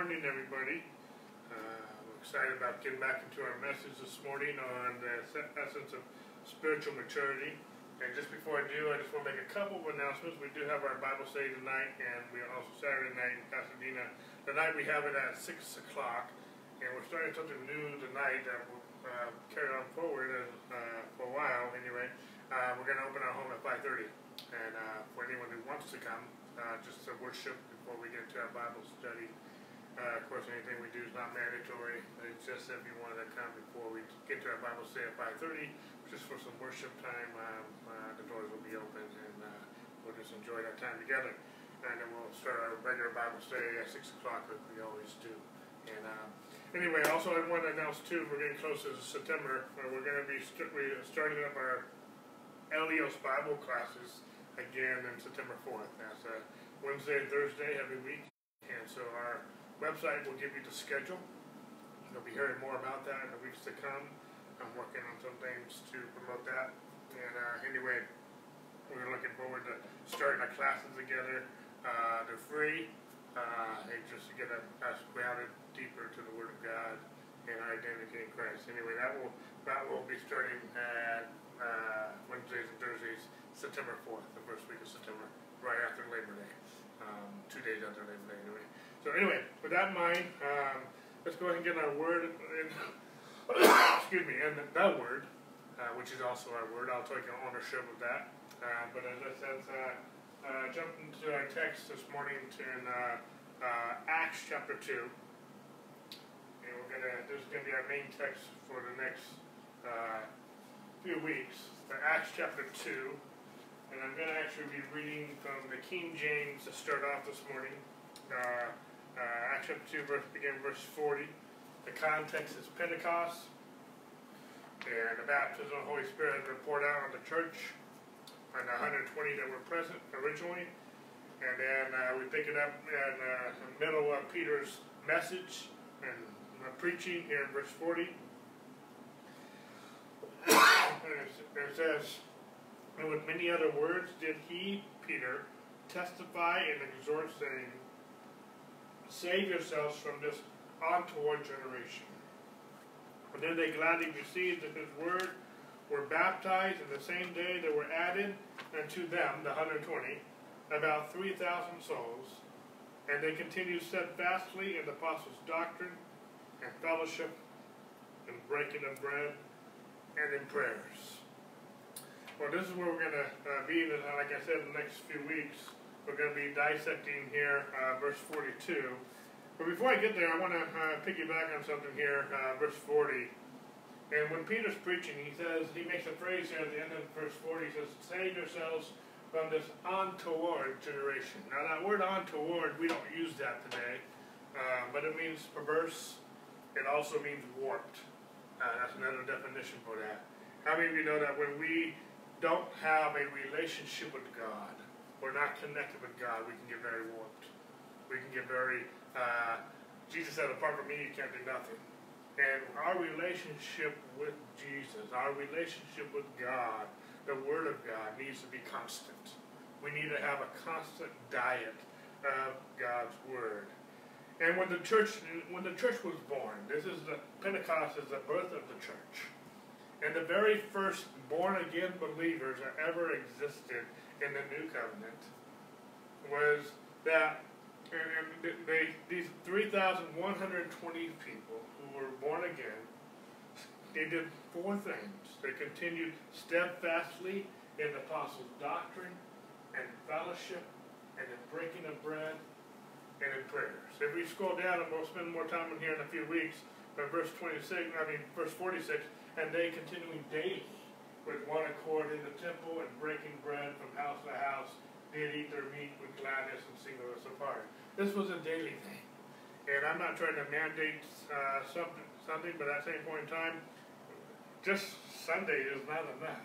morning, everybody. Uh, I'm excited about getting back into our message this morning on the essence of spiritual maturity. And just before I do, I just want to make a couple of announcements. We do have our Bible study tonight, and we are also Saturday night in Pasadena. Tonight we have it at 6 o'clock, and we're starting something new tonight that will uh, carry on forward uh, for a while anyway. Uh, we're going to open our home at 5.30, and uh, for anyone who wants to come, uh, just to worship before we get to our Bible study. Uh, of course, anything we do is not mandatory. It's just if you wanted to come before we get to our Bible study at 5.30, just for some worship time, um, uh, the doors will be open and uh, we'll just enjoy that time together. And then we'll start our regular Bible study at 6 o'clock like we always do. And um, anyway, also I want to announce too, we're getting close to September, where we're going to be st starting up our Elios Bible classes again on September 4th. That's a Wednesday and Thursday every week. And so our website will give you the schedule. You'll be hearing more about that in the weeks to come. I'm working on some things to promote that. And uh, anyway, we're looking forward to starting our classes together. Uh, they're free. Uh, just to get us grounded deeper to the Word of God and our identity in Christ. Anyway, that will that will be starting at uh, Wednesdays and Thursdays, September 4th, the first week of September, right after Labor Day. Um, two days after Labor Day, anyway. So, anyway, with that in mind, um, let's go ahead and get our word. Excuse me, and the word, uh, which is also our word. I'll take ownership of that. Uh, but as I said, uh, uh, jump into our text this morning in uh, uh, Acts chapter 2. And we're gonna, this is going to be our main text for the next few weeks, Acts chapter 2. And I'm going to actually be reading from the King James to start off this morning. Uh, uh, Acts chapter 2, verse, begin verse 40. The context is Pentecost. And the baptism of the Holy Spirit was poured out on the church and the 120 that were present originally. And then uh, we pick it up in uh, the middle of Peter's message and preaching here in verse 40 it says, And with many other words did he, Peter, testify and exhort, saying, Save yourselves from this untoward generation. And then they gladly received his word, were baptized, and the same day there were added unto them, the 120, about 3,000 souls. And they continued steadfastly in the apostles' doctrine and fellowship and breaking of bread and in prayers. Well, this is where we're going to uh, be, like I said, in the next few weeks. We're going to be dissecting here uh, verse 42. But before I get there, I want to uh, piggyback on something here, uh, verse 40. And when Peter's preaching, he says, he makes a phrase here at the end of verse 40. He says, Save yourselves from this untoward generation. Now, that word untoward, we don't use that today, uh, but it means perverse. It also means warped. Uh, that's another definition for that. How many of you know that when we don't have a relationship with God, we're not connected with God, we can get very warped. We can get very, uh, Jesus said, apart from me, you can't do nothing. And our relationship with Jesus, our relationship with God, the Word of God, needs to be constant. We need to have a constant diet of God's Word. And when the church, when the church was born, this is the Pentecost is the birth of the church. And the very first born again believers that ever existed in the new covenant was that and they, these 3,120 people who were born again, they did four things. They continued steadfastly in the apostles' doctrine and fellowship and in breaking of bread and in prayers. If we scroll down, and we'll spend more time in here in a few weeks, but verse 26, I mean, verse 46, and they continuing daily with one accord in the temple and breaking bread from house to house, did eat their meat with gladness and singleness of heart. This was a daily thing. And I'm not trying to mandate uh, something, something, but at the same point in time, just Sunday is not enough.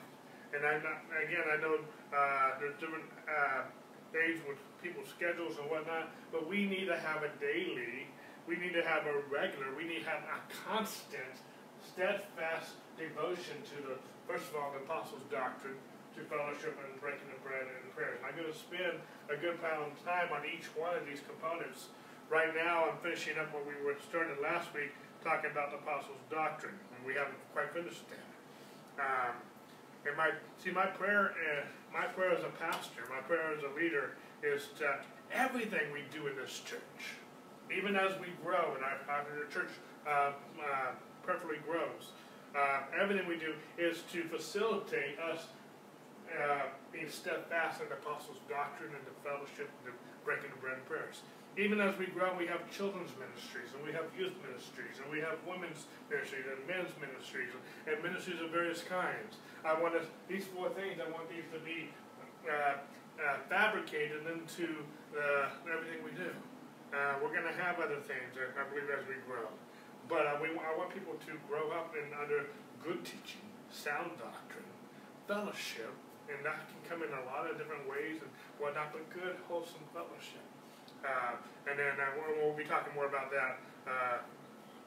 And I'm not, again, I know uh, there's different uh, days with people's schedules and whatnot, but we need to have a daily, we need to have a regular, we need to have a constant, steadfast devotion to the, first of all, the apostles' doctrine, to fellowship and breaking the bread and prayers. I'm going to spend a good amount of time on each one of these components right now I'm finishing up what we were started last week, talking about the apostles' doctrine, and we haven't quite finished that. Um, and my see my prayer, uh, my prayer as a pastor, my prayer as a leader is that everything we do in this church, even as we grow and our, our church uh, uh, perfectly grows, uh, everything we do is to facilitate us uh, being steadfast in the apostles' doctrine and the fellowship and the breaking of bread and prayers even as we grow, we have children's ministries, and we have youth ministries, and we have women's ministries, and men's ministries, and ministries of various kinds. I want to, these four things, I want these to be uh, uh, fabricated into uh, everything we do. Uh, we're going to have other things, I believe, as we grow. But uh, we, I want people to grow up under good teaching, sound doctrine, fellowship, and that can come in a lot of different ways and whatnot, but good, wholesome fellowship. Uh, and then uh, we'll, we'll, be talking more about that uh,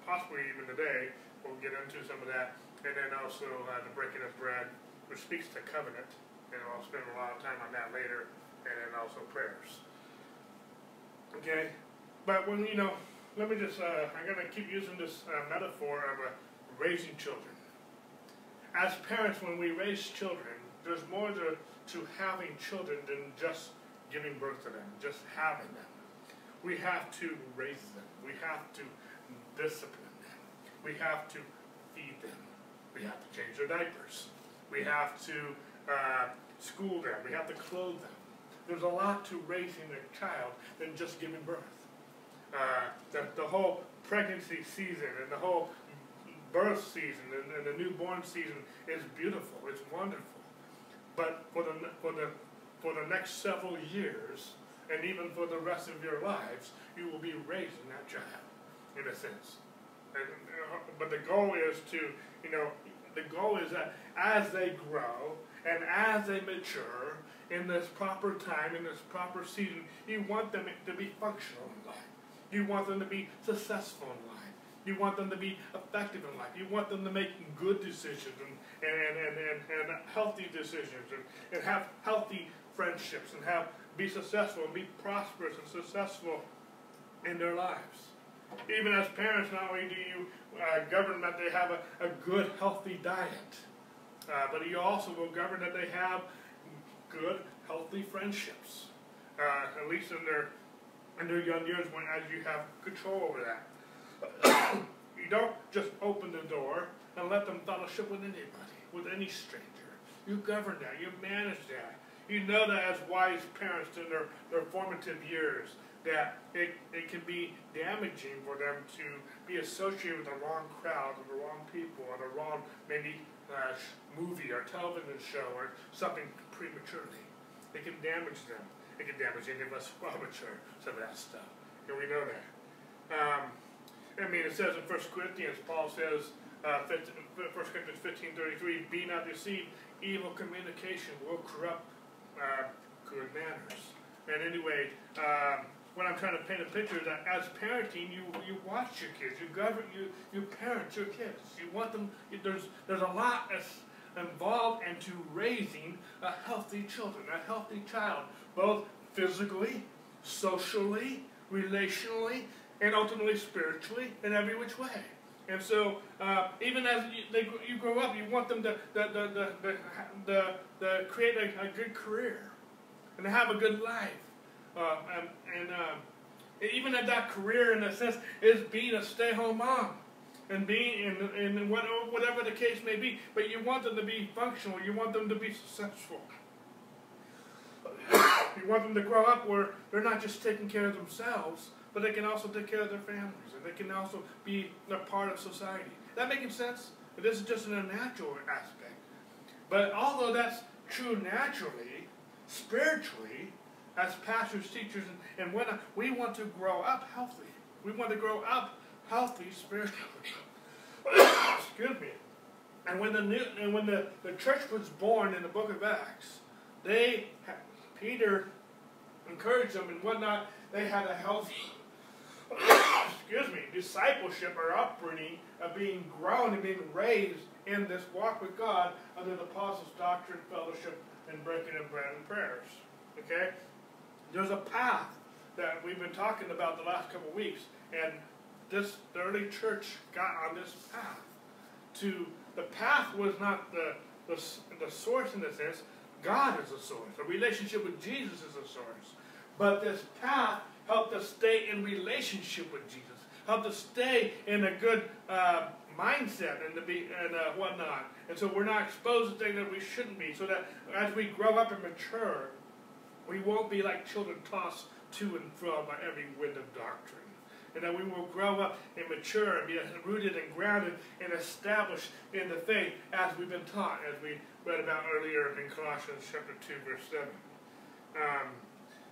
possibly even today. We'll get into some of that. And then also uh, the breaking of bread, which speaks to covenant. And I'll spend a lot of time on that later. And then also prayers. Okay? But when, you know, let me just, uh, I'm going to keep using this uh, metaphor of raising children. As parents, when we raise children, there's more to, to having children than just giving birth to them, just having them. We have to raise them. We have to discipline them. We have to feed them. We have to change their diapers. We have to uh, school them. We have to clothe them. There's a lot to raising a child than just giving birth. Uh, the, the whole pregnancy season and the whole birth season and, and, the newborn season is beautiful. It's wonderful. But for the, for the, for the next several years, and even for the rest of your lives, you will be raising that child, in a sense. And, uh, but the goal is to, you know, the goal is that as they grow and as they mature in this proper time, in this proper season, you want them to be functional in life. You want them to be successful in life. You want them to be effective in life. You want them to make good decisions and, and, and, and, and healthy decisions and, and have healthy friendships and have be successful and be prosperous and successful in their lives. Even as parents, not only do you uh, govern that they have a, a good, healthy diet, uh, but you also will govern that they have good, healthy friendships. Uh, at least in their in their young years, when as you have control over that. you don't just open the door and let them fellowship with anybody, with any stranger. You govern that. You manage that. You know that as wise parents in their, their formative years, that it, it can be damaging for them to be associated with the wrong crowd, or the wrong people, or the wrong maybe uh, movie or television show or something prematurely. It can damage them. It can damage any of us mature, some of that stuff. And we know that. Um, I mean, it says in 1 Corinthians, Paul says, uh, 1 Corinthians 15 33, be not deceived, evil communication will corrupt uh, good manners. And anyway, um, what I'm trying to paint a picture that as parenting, you you watch your kids, you govern, you you parent your kids. You want them. There's there's a lot involved into raising a healthy children, a healthy child, both physically, socially, relationally, and ultimately spiritually, in every which way. And so, uh, even as you, they, you grow up, you want them to, create a, a, good career and have a good life. Uh, and, and uh, even at that career, in a sense, is being a stay-home mom and being in, in whatever the case may be. But you want them to be functional. You want them to be successful. you want them to grow up where they're not just taking care of themselves, but they can also take care of their families, and they can also be a part of society. That making sense? This is just in a natural aspect. But although that's true naturally, spiritually, as pastors, teachers, and, and when we want to grow up healthy. We want to grow up healthy spiritually. Excuse me. And when the new, and when the, the church was born in the book of Acts, they Peter encouraged them and whatnot. They had a healthy excuse me, discipleship or upbringing of being grown and being raised in this walk with God under the apostles' doctrine, fellowship, and breaking of bread and prayers. Okay? There's a path that we've been talking about the last couple weeks, and this the early church got on this path. To the path was not the the, the source in the sense. God is the source. A relationship with Jesus is the source. But this path helped us stay in relationship with Jesus. Helped us stay in a good uh, mindset and to be and uh, whatnot. And so we're not exposed to things that we shouldn't be. So that as we grow up and mature, we won't be like children tossed to and fro by every wind of doctrine. And that we will grow up and mature and be rooted and grounded and established in the faith as we've been taught, as we read about earlier in Colossians chapter 2, verse 7. Um,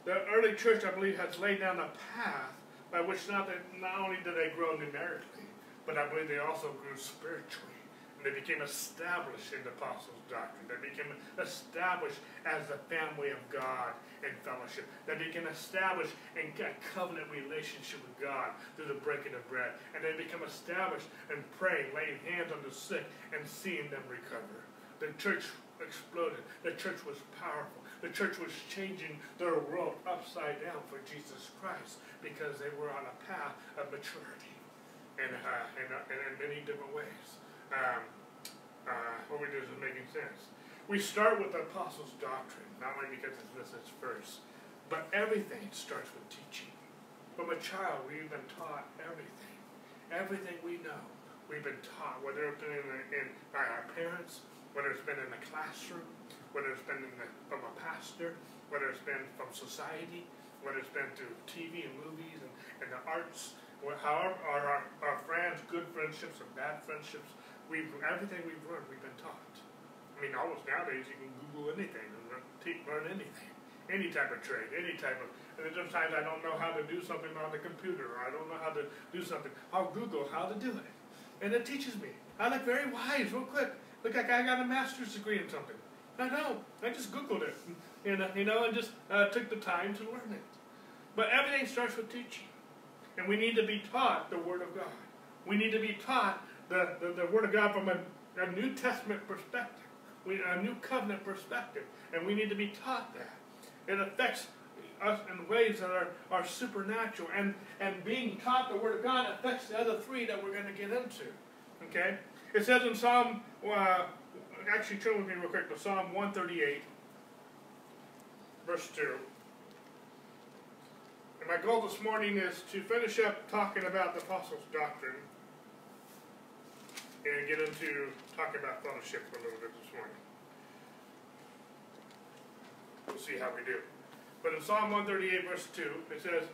the early church, I believe, has laid down a path by which not, that, not only did they grow numerically, but I believe they also grew spiritually. They became established in the apostles' doctrine. They became established as the family of God in fellowship. They became established in a covenant relationship with God through the breaking of bread. And they become established in praying, laying hands on the sick, and seeing them recover. The church exploded. The church was powerful. The church was changing their world upside down for Jesus Christ because they were on a path of maturity in, uh, in, uh, in many different ways um, uh, what we do is making sense. We start with the apostles' doctrine, not only because it's listed first, but everything starts with teaching. From a child, we've been taught everything. Everything we know, we've been taught, whether it's been in, in by our parents, whether it's been in the classroom, whether it's been the, from a pastor, whether it's been from society, whether it's been through TV and movies and, and the arts, however, our, our, our friends, good friendships or bad friendships, we've everything we've learned, we've been taught. I mean, almost nowadays you can Google anything and learn anything, any type of trade, any type of. And sometimes I don't know how to do something on the computer, or I don't know how to do something. I'll Google how to do it, and it teaches me. I look very wise, real quick. Look like I got a master's degree in something. I don't. I just Googled it, and you know, and just uh, took the time to learn it. But everything starts with teaching, and we need to be taught the Word of God. We need to be taught the, the, the Word of God from a, a New Testament perspective, we, a New Covenant perspective, and we need to be taught that. It affects us in ways that are, are supernatural, and, and being taught the Word of God affects the other three that we're going to get into. Okay? It says in Psalm, uh, actually turn with me real quick to Psalm 138, verse 2. And my goal this morning is to finish up talking about the Apostles' doctrine and get into talking about fellowship a little bit this morning. We'll see how we do. But in Psalm 138, verse 2, it says,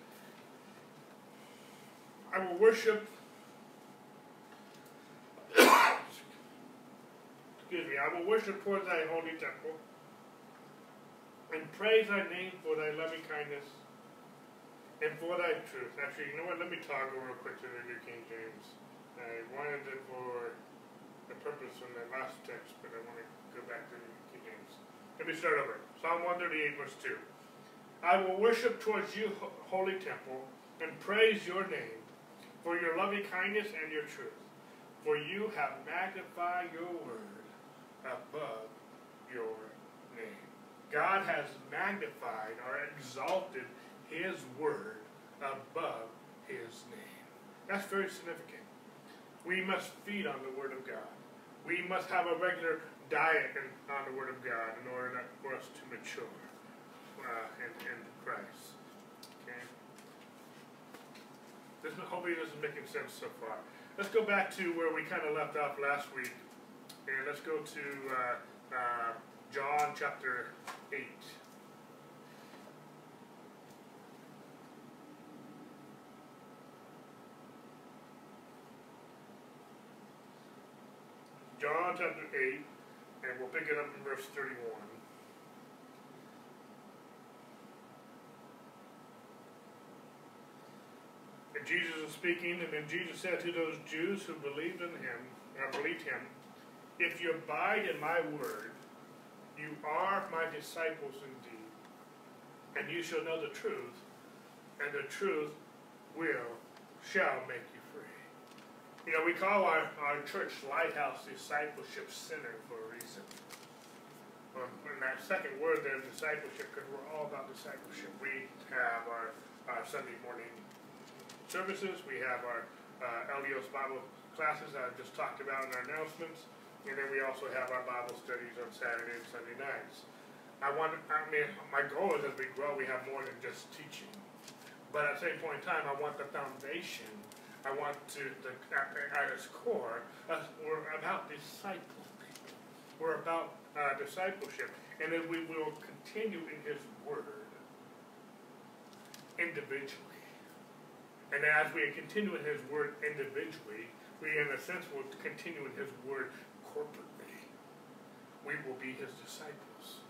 I will worship, excuse me, I will worship towards thy holy temple and praise thy name for thy loving kindness and for thy truth. Actually, you know what? Let me toggle real quick to the New King James. I wanted it for the purpose in the last text, but I want to go back to the King James. Let me start over. Psalm 138, verse 2. I will worship towards you, holy temple, and praise your name for your loving kindness and your truth. For you have magnified your word above your name. God has magnified or exalted his word above his name. That's very significant. We must feed on the Word of God. We must have a regular diet in, on the Word of God in order for us to mature uh, in, in Christ. Okay? This hopefully this is making sense so far. Let's go back to where we kind of left off last week, and let's go to uh, uh, John chapter 8. John chapter 8, and we'll pick it up in verse 31. And Jesus is speaking, and then Jesus said to those Jews who believed in him, or believed him, If you abide in my word, you are my disciples indeed, and you shall know the truth, and the truth will, shall make you know, we call our, our church Lighthouse Discipleship Center for a reason. Um, and that second word there, discipleship, because we're all about discipleship. We have our our Sunday morning services. We have our uh, LDOS Bible classes I just talked about in our announcements. And then we also have our Bible studies on Saturday and Sunday nights. I want, I mean, my goal is as we grow, we have more than just teaching. But at the same point in time, I want the foundation. I want to, the, at, its core, uh, we're about disciple people. We're about uh, discipleship. And then we will continue in His Word individually. And as we continue in His Word individually, we, in a sense, will continue in His Word corporately. We will be His disciples.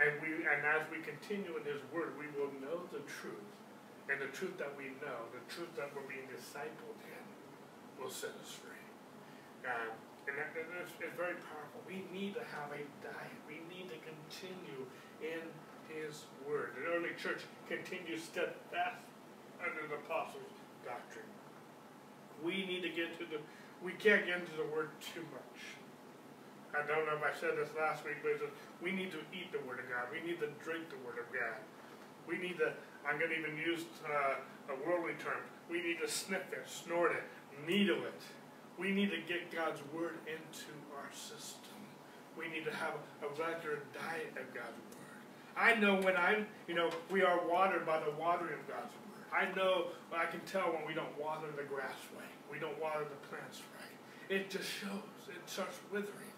And, we, and as we continue in His Word, we will know the truth. And the truth that we know, the truth that we're being discipled in, will set us free. Uh, and that, is, is very powerful. We need to have a diet. We need to continue in His Word. The early church continued steadfast under the apostles' doctrine. We need to get to the, we can't get into the Word too much. I don't know if I said this last week, but we need to eat the Word of God. We need to drink the Word of God. We need to, I'm going to even use uh, a worldly term, we need to sniff it, snort it, needle it. We need to get God's Word into our system. We need to have a regular diet of God's Word. I know when I'm, you know, we are watered by the watering of God's Word. I know, I can tell when we don't water the grass right. We don't water the plants right. It just shows. It starts withering.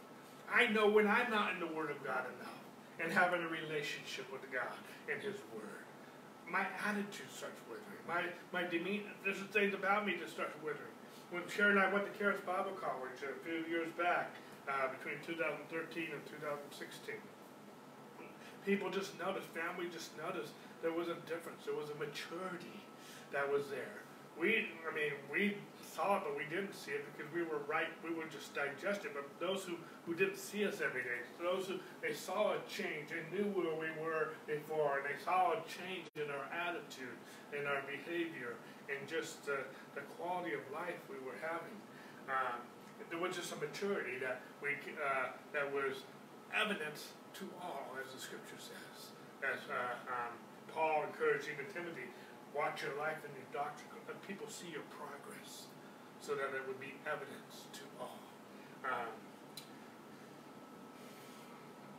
I know when I'm not in the Word of God enough and having a relationship with God and His Word. My attitude starts withering. My, my demeanor, there's things about me that starts withering. When Sharon and I went to Charis Bible College a few years back, uh, between 2013 and 2016, people just noticed, family just noticed there was a difference. There was a maturity that was there. We, I mean, we saw it, but we didn't see it because we were right. We would just digest it. But those who, who didn't see us every day, those who they saw a change, they knew where we were before, and they saw a change in our attitude, in our behavior, and just uh, the quality of life we were having. Um, there was just a maturity that we uh, that was evidence to all, as the Scripture says. As uh, um, Paul encouraged even Timothy, watch your life and your doctrine. Let people see your progress so that it would be evidence to all. Um,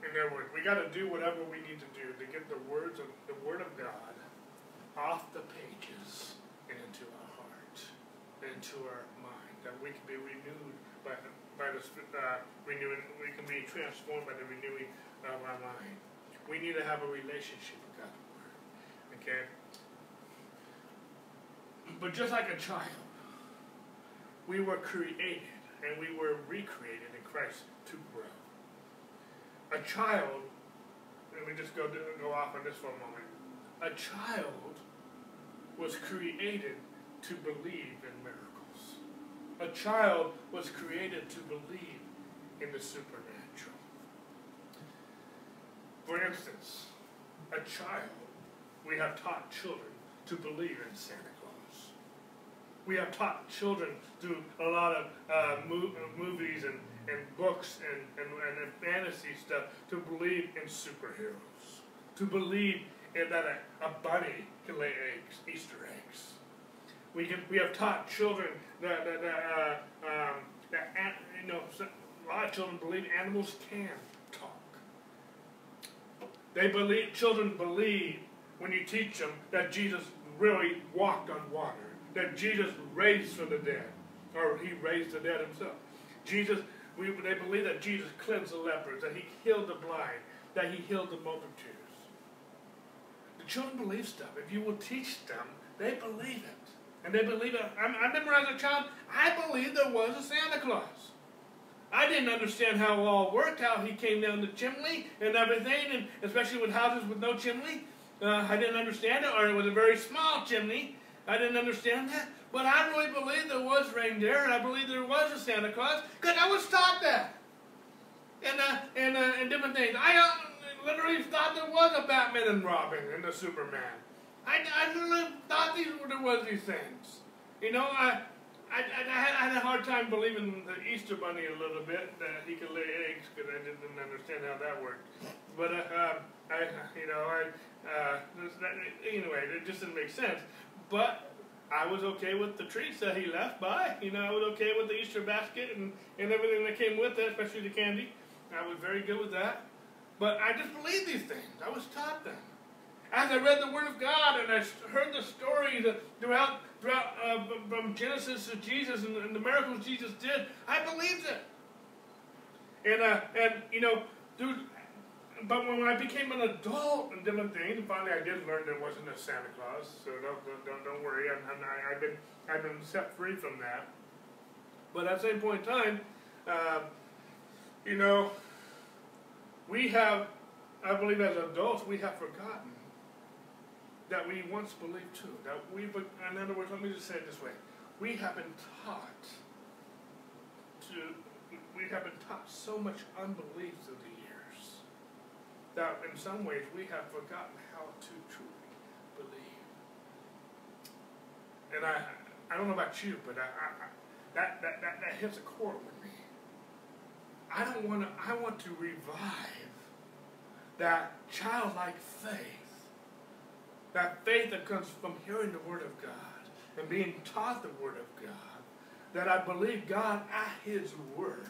in other words, we got to do whatever we need to do to get the words of the Word of God off the pages and into our heart, into our mind, that we can be renewed by by the uh, renewing. We can be transformed by the renewing of our mind. We need to have a relationship with God's Word. Okay. But just like a child, we were created and we were recreated in Christ to grow. A child, let me just go, go off on this for a moment. A child was created to believe in miracles. A child was created to believe in the supernatural. For instance, a child, we have taught children to believe in Santa we have taught children through a lot of uh, mo movies and, and books and, and, and fantasy stuff to believe in superheroes, to believe in that a, a bunny can lay eggs, Easter eggs. We, can, we have taught children that, that, that, uh, um, that you know, a lot of children believe animals can talk. They believe, children believe when you teach them that Jesus really walked on water that Jesus raised from the dead, or he raised the dead himself. Jesus, we, they believe that Jesus cleansed the lepers, that he healed the blind, that he healed the multitudes. The children believe stuff. If you will teach them, they believe it. And they believe it. I, I remember as a child, I believed there was a Santa Claus. I didn't understand how it all worked, how he came down the chimney and everything, and especially with houses with no chimney. Uh, I didn't understand it, or it was a very small chimney, I didn't understand that. But I really believe there was reindeer, and I believe there was a Santa Claus, because I was taught that. And, uh, and, uh, and different things. I uh, literally thought there was a Batman and Robin and a Superman. I, I literally thought these, there was these things. You know, I, I, I, had, a hard time believing the Easter Bunny a little bit, that he could lay eggs, because I didn't understand how that worked. But, uh, um, I, you know, I, Uh, anyway, it just didn't make sense. But I was okay with the treats that he left by. You know, I was okay with the Easter basket and, and everything that came with it, especially the candy. I was very good with that. But I just believed these things. I was taught them. As I read the Word of God and I heard the stories throughout, throughout uh, from Genesis to Jesus and, and, the miracles Jesus did, I believed it. And, uh, and you know, dude, but when I became an adult and different things, finally I did learn there wasn't a Santa Claus. So don't don't don't, worry. I'm, I'm, I've been I've been set free from that. But at the same point in time, uh, you know, we have, I believe, as adults, we have forgotten that we once believed too. That we, in other words, let me just say it this way: we have been taught to, we have been taught so much unbelief through that in some ways we have forgotten how to truly believe. And I, I don't know about you, but I, I, that, that, that, that hits a chord with me. I don't want to, I want to revive that childlike faith, that faith that comes from hearing the Word of God and being taught the Word of God, that I believe God at His Word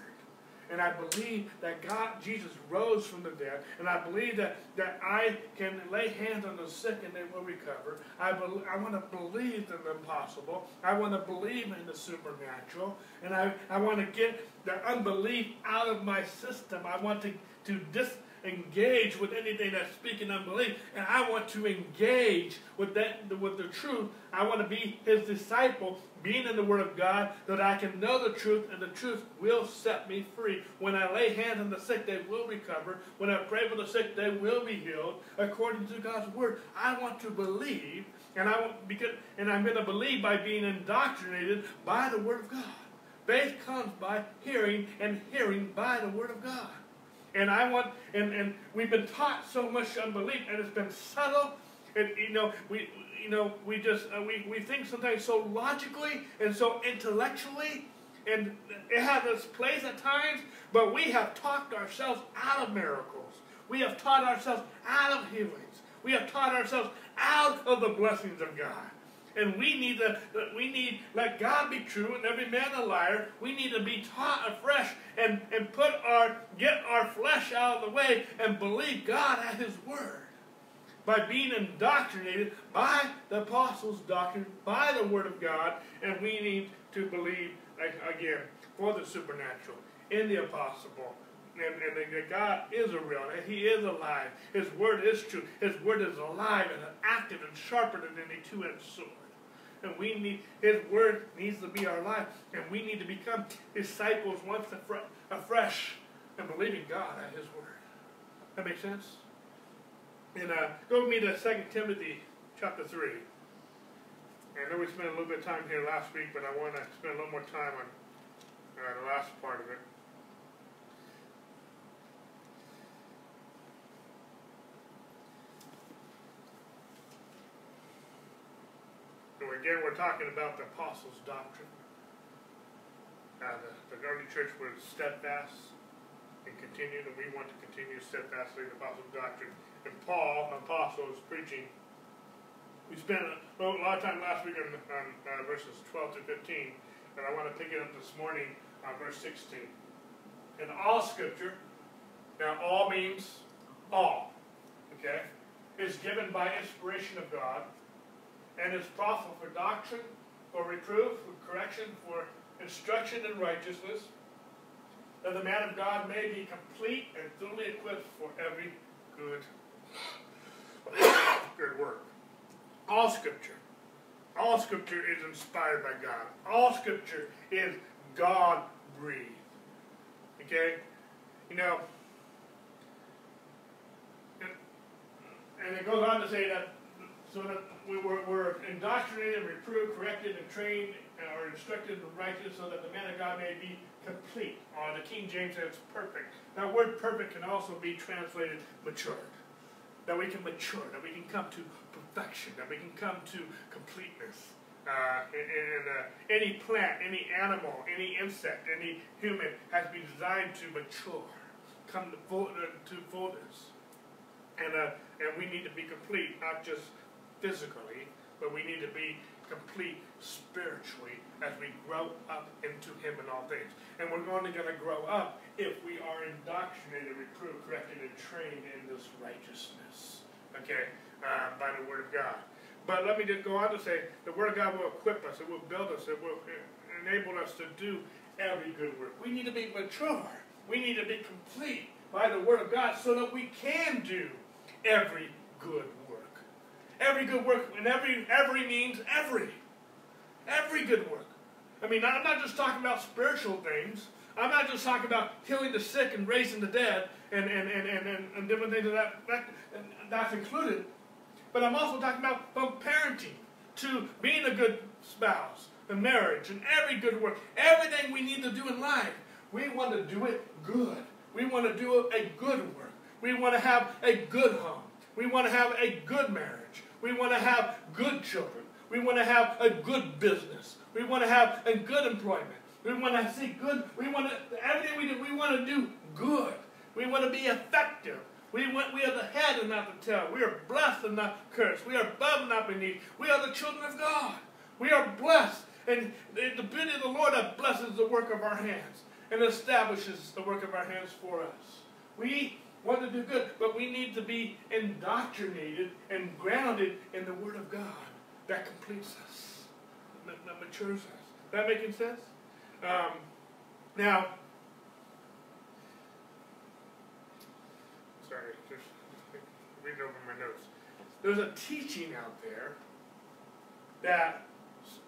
and I believe that God, Jesus rose from the dead, and I believe that, that I can lay hands on the sick and they will recover. I, be, I want to believe in the impossible. I want to believe in the supernatural, and I, I want to get the unbelief out of my system. I want to, to dis, engage with anything that's speaking unbelief, and I want to engage with that with the truth. I want to be His disciple, being in the Word of God, that I can know the truth, and the truth will set me free. When I lay hands on the sick, they will recover. When I pray for the sick, they will be healed according to God's Word. I want to believe, and I want because, and I'm going to believe by being indoctrinated by the Word of God. Faith comes by hearing, and hearing by the Word of God. And I want, and, and we've been taught so much unbelief, and it's been subtle. And you know, we you know we just uh, we, we think sometimes so logically and so intellectually, and it has its place at times. But we have talked ourselves out of miracles. We have taught ourselves out of healings. We have taught ourselves out of the blessings of God. And we need to, we need, let God be true and every man a liar. We need to be taught afresh and, and put our, get our flesh out of the way and believe God at His Word. By being indoctrinated by the apostles' doctrine, by the Word of God, and we need to believe, again, for the supernatural, in the impossible. and, and that God is a real, and He is alive. His word is true. His word is alive and active and sharper than any two-edged sword. And we need, His Word needs to be our life. And we need to become disciples once afresh and believing God at His Word. That makes sense? And uh, go with me to 2 Timothy chapter 3. I know we spent a little bit of time here last week, but I want to spend a little more time on uh, the last part of it. again, we're talking about the apostles' doctrine. Uh, the, the early church was steadfast and continued, and we want to continue steadfastly the apostles' doctrine. And Paul, apostle, is preaching. We spent a, lot of time last week on, on uh, verses 12 to 15, and I want to pick it up this morning on verse 16. In all Scripture, now all means all, okay, is given by inspiration of God and is profitable for doctrine, for reproof, for correction, for instruction in righteousness, that the man of God may be complete and duly equipped for every good, good work. All Scripture, all Scripture is inspired by God. All Scripture is God breathed. Okay, you know, and, it goes on to say that so that we were, were indoctrinated, reproved, corrected, and trained, uh, or instructed in righteousness, so that the man of God may be complete. Or the King James says perfect. That word perfect can also be translated matured. That we can mature, that we can come to perfection, that we can come to completeness. Uh, and, uh, any plant, any animal, any insect, any human has been designed to mature, come to, full, uh, to fullness. And, uh, and we need to be complete, not just physically, but we need to be complete spiritually as we grow up into Him in all things. And we're only going to grow up if we are indoctrinated, reproved, corrected, and trained in this righteousness. Okay? Uh, by the Word of God. But let me just go on to say the Word of God will equip us, it will build us, it will enable us to do every good work. We need to be mature. We need to be complete by the Word of God so that we can do every good work. Every good work, and every every means every. Every good work. I mean, I'm not just talking about spiritual things. I'm not just talking about healing the sick and raising the dead and, and, and, and, and different things that, that that's included. But I'm also talking about from parenting to being a good spouse, the marriage, and every good work. Everything we need to do in life, we want to do it good. We want to do a good work. We want to have a good home. We want to have a good marriage. We want to have good children. We want to have a good business. We want to have a good employment. We want to see good. We want to everything we do. We want to do good. We want to be effective. We, want, we are the head and not the tail. We are blessed and not cursed. We are above and not beneath. We are the children of God. We are blessed. And the beauty of the Lord that blesses the work of our hands and establishes the work of our hands for us. We want to do good, but we need to be indoctrinated and grounded in the Word of God that completes us, that, matures us. That making sense? Um, now, sorry, just reading over my notes. There's a teaching out there that,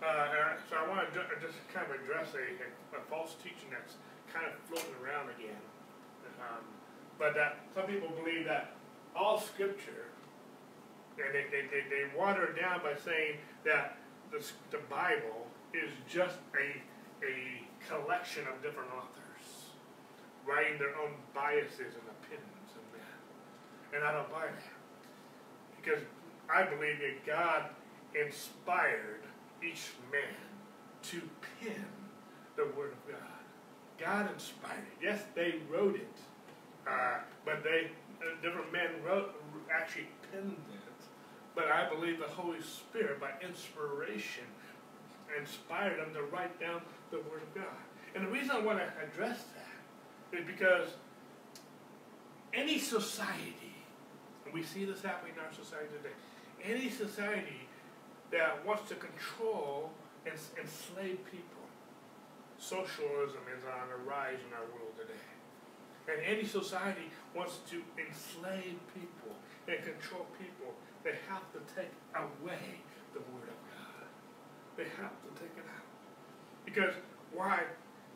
uh, so I want to just kind of address a, a, false teaching that's kind of floating around again. Um, but that some people believe that all scripture, and they, they, they, they water it down by saying that the, the Bible is just a, a collection of different authors writing their own biases and opinions and. And I don't buy that. Because I believe that God inspired each man to pen the Word of God. God inspired it. Yes, they wrote it. Uh, but they, uh, different men wrote, actually penned it. But I believe the Holy Spirit, by inspiration, inspired them to write down the Word of God. And the reason I want to address that is because any society, and we see this happening in our society today, any society that wants to control and enslave people, socialism is on the rise in our world today. And any society wants to enslave people and control people they have to take away the Word of God. They have to take it out. Because why?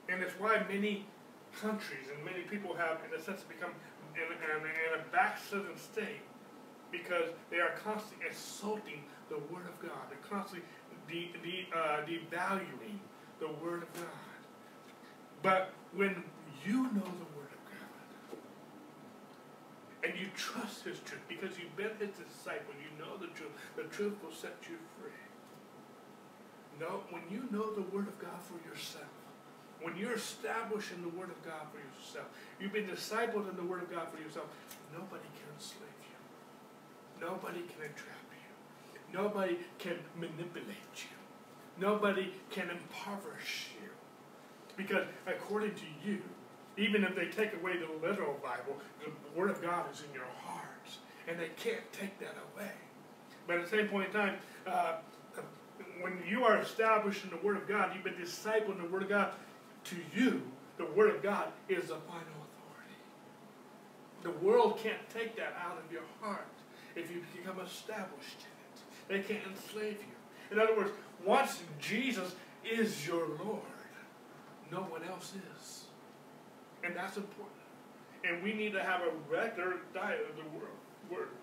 And it's why many countries and many people have, in a sense, become in, in, in a backslidden state because they are constantly assaulting the Word of God. They're constantly de, de, uh, devaluing the Word of God. But when you know the and you trust His truth because you've been His disciple. You know the truth. The truth will set you free. No, when you know the Word of God for yourself, when you're establishing the Word of God for yourself, you've been discipled in the Word of God for yourself, nobody can enslave you. Nobody can entrap you. Nobody can manipulate you. Nobody can impoverish you. Because according to you, even if they take away the literal Bible, the Word of God is in your hearts, and they can't take that away. But at the same point in time, uh, when you are established in the Word of God, you've been discipled in the Word of God, to you, the Word of God is the final authority. The world can't take that out of your heart if you become established in it. They can't enslave you. In other words, once Jesus is your Lord, no one else is. And that's important. And we need to have a regular diet of the world, word.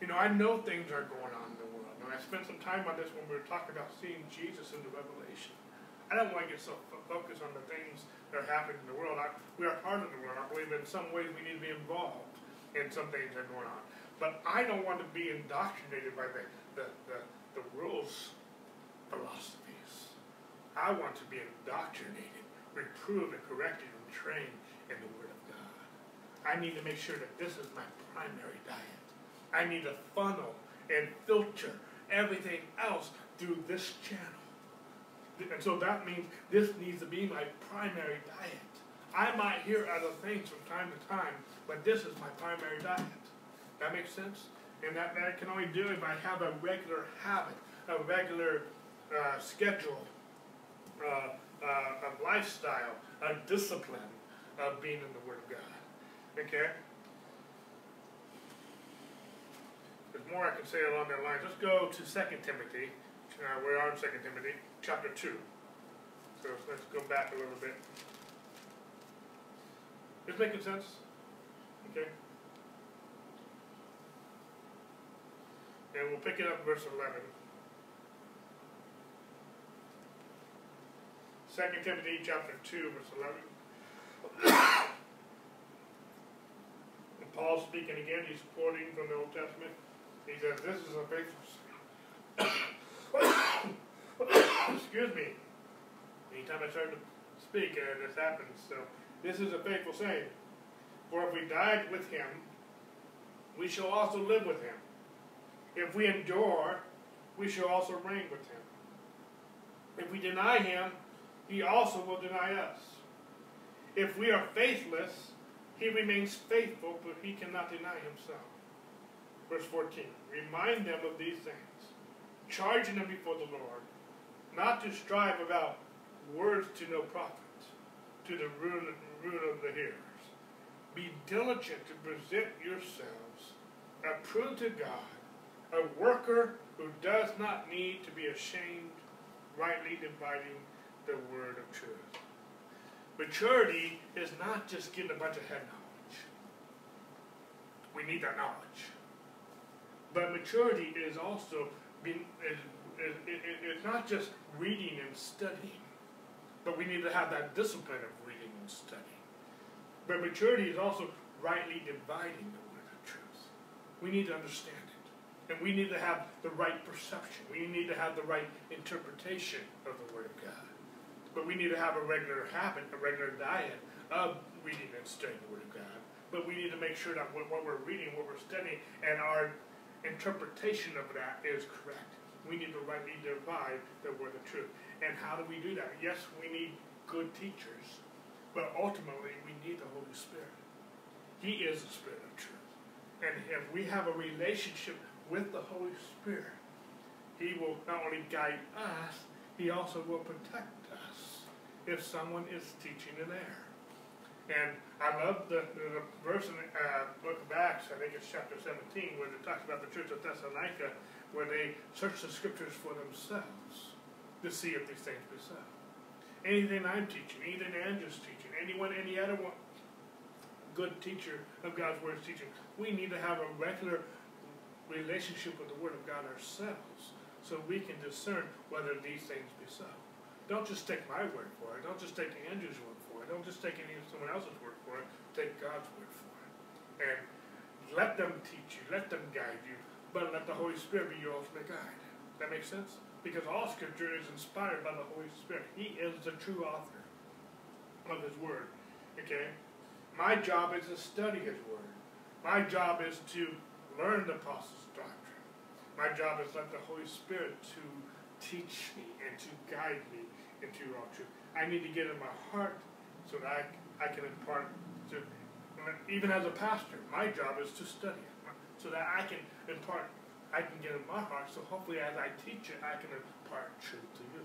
You know, I know things are going on in the world. And I spent some time on this when we were talking about seeing Jesus in the Revelation. I don't want to get so focused on the things that are happening in the world. I, we are part of the world. I believe in some ways we need to be involved in some things that are going on. But I don't want to be indoctrinated by the, the, the, the world's philosophies. I want to be indoctrinated, reproved, and corrected trained in the Word of God. I need to make sure that this is my primary diet. I need to funnel and filter everything else through this channel. And so that means this needs to be my primary diet. I might hear other things from time to time, but this is my primary diet. That makes sense? And that, that I can only do if I have a regular habit, a regular uh, schedule, uh, uh, a lifestyle, a discipline of being in the Word of God. Okay? There's more I can say along that line. Let's go to 2 Timothy. Uh, we're in 2 Timothy, chapter 2. So let's go back a little bit. Is making sense? Okay. And we'll pick it up verse 11. 2 Timothy chapter 2, verse 11. and Paul's speaking again, he's quoting from the Old Testament. He says, This is a faithful. Excuse me. Anytime I start to speak, uh, this happens. So, this is a faithful saying. For if we died with him, we shall also live with him. If we endure, we shall also reign with him. If we deny him, he also will deny us. If we are faithless, he remains faithful, but he cannot deny himself. Verse 14 Remind them of these things, charging them before the Lord, not to strive about words to no profit, to the ruin, of the hearers. Be diligent to present yourselves approved to God, a worker who does not need to be ashamed, rightly dividing the word of truth. Maturity is not just getting a bunch of head knowledge. We need that knowledge. But maturity is also being, is not just reading and studying, but we need to have that discipline of reading and studying. But maturity is also rightly dividing the word of truth. We need to understand it. And we need to have the right perception. We need to have the right interpretation of the Word of God. But we need to have a regular habit, a regular diet of reading and studying the Word of God. But we need to make sure that what we're reading, what we're studying, and our interpretation of that is correct. We need to rightly divide the Word of truth. And how do we do that? Yes, we need good teachers. But ultimately, we need the Holy Spirit. He is the Spirit of truth. And if we have a relationship with the Holy Spirit, He will not only guide us, He also will protect if someone is teaching in error. And I love the, the, verse in the uh, book of Acts, I think it's chapter 17, where it talks about the church of Thessalonica, where they search the scriptures for themselves to see if these things be so. Anything I'm teaching, anything Andrew's teaching, anyone, any other one, good teacher of God's word is teaching, we need to have a regular relationship with the Word of God ourselves so we can discern whether these things be so. Don't just take my word for it. Don't just take Andrew's word for it. Don't just take any someone else's word for it. Take God's word for it. And let them teach you. Let them guide you. But let the Holy Spirit be your ultimate guide. That makes sense? Because all Scripture is inspired by the Holy Spirit. He is the true author of His Word. Okay? My job is to study His Word. My job is to learn the apostles' doctrine. My job is let the Holy Spirit to teach me and to guide me into all truth. I need to get in my heart so that I, I can impart to, even as a pastor, my job is to study it so that I can impart, I can get in my heart so hopefully as I teach it, I can impart truth to you.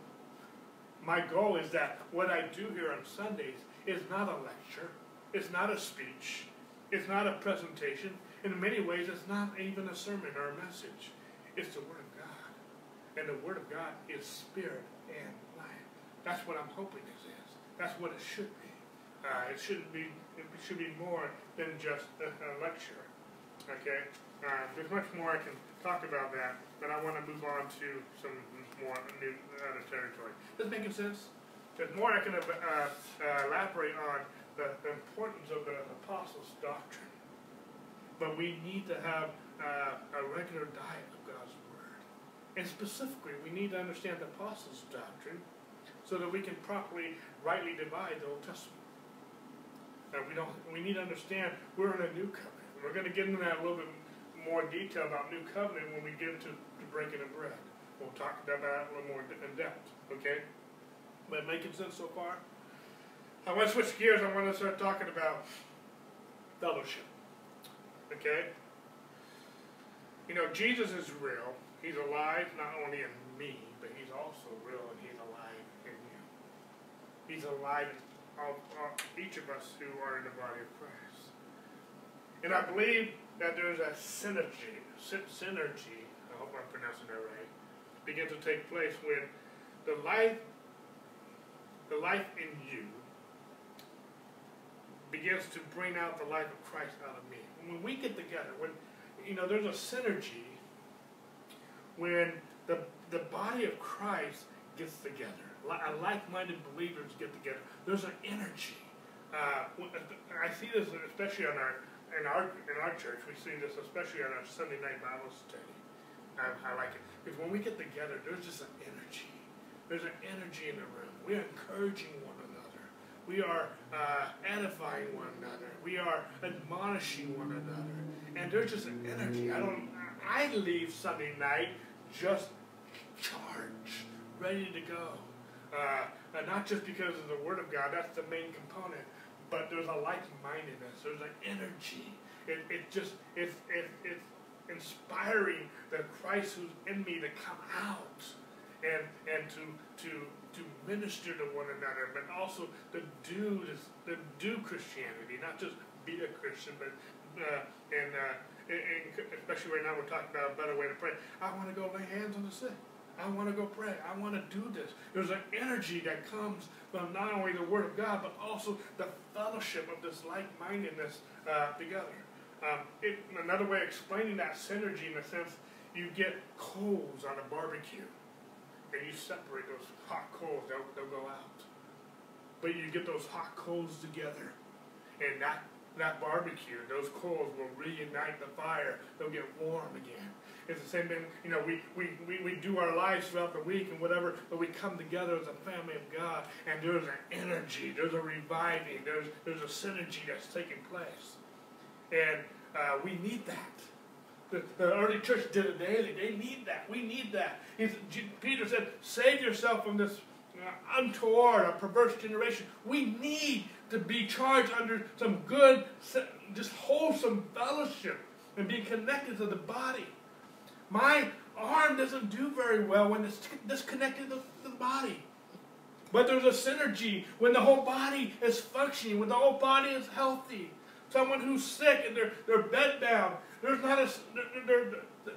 My goal is that what I do here on Sundays is not a lecture, it's not a speech, it's not a presentation, in many ways, it's not even a sermon or a message. It's the Word of God. And the Word of God is spirit and. That's what I'm hoping this is. That's what it should be. Uh, it shouldn't be. It should be more than just a, a lecture. Okay. Uh, there's much more I can talk about that, but I want to move on to some more new other territory. Does it making sense? There's more I can uh, uh, elaborate on the, the importance of the apostles' doctrine but we need to have uh, a regular diet of God's Word. And specifically, we need to understand the Apostles' doctrine so that we can properly, rightly divide the Old Testament. Uh, we don't. We need to understand we're in a new covenant. We're going to get into that a little bit more detail about new covenant when we get into the breaking of bread. We'll talk about that a little more in depth. Okay? But making sense so far? I want to switch gears. I want to start talking about fellowship. Okay? You know, Jesus is real. He's alive not only in me, but he's also real in you. He's alive in of, of each of us who are in the body of Christ. And I believe that there's a synergy, synergy, I hope I'm pronouncing that right, begin to take place when the life, the life in you begins to bring out the life of Christ out of me. When we get together, when you know, there's a synergy when the the body of Christ gets together like-minded believers get together. There's an energy. Uh, I see this especially on our in our in our church. We see this especially on our Sunday night Bible study. I, I like it because when we get together, there's just an energy. There's an energy in the room. We are encouraging one another. We are uh, edifying one another. We are admonishing one another. And there's just an energy. I don't. I leave Sunday night just charged, ready to go. Uh, not just because of the Word of God, that's the main component, but there's a like-mindedness, there's an energy. It, it just, it's, it, it's inspiring the Christ who's in me to come out and, and to, to, to minister to one another, but also to do to do Christianity, not just be a Christian, but uh, and, uh, and, and especially right now we're talking about a better way to pray. I want to go lay hands on the sick. I want to go pray. I want to do this. There's an energy that comes from not only the Word of God, but also the fellowship of this like-mindedness uh, together. Um, it, another way of explaining that synergy, in a sense, you get coals on a barbecue, and you separate those hot coals. They'll, they'll go out. But you get those hot coals together, and that that barbecue, those coals will reignite the fire. They'll get warm again. It's the same thing, you know, we, we, we, we do our lives throughout the week and whatever, but we come together as a family of God, and there's an energy, there's a reviving, there's, there's a synergy that's taking place. And uh, we need that. The, the, early church did it daily. They need that. We need that. He's, Peter said, save yourself from this uh, untoward, a perverse generation. We need to be charged under some good, just wholesome fellowship and be connected to the body. My arm doesn't do very well when it's disconnected to the body. But there's a synergy when the whole body is functioning, when the whole body is healthy. Someone who's sick and they're, they're bedbound, there's not a, they're, they're,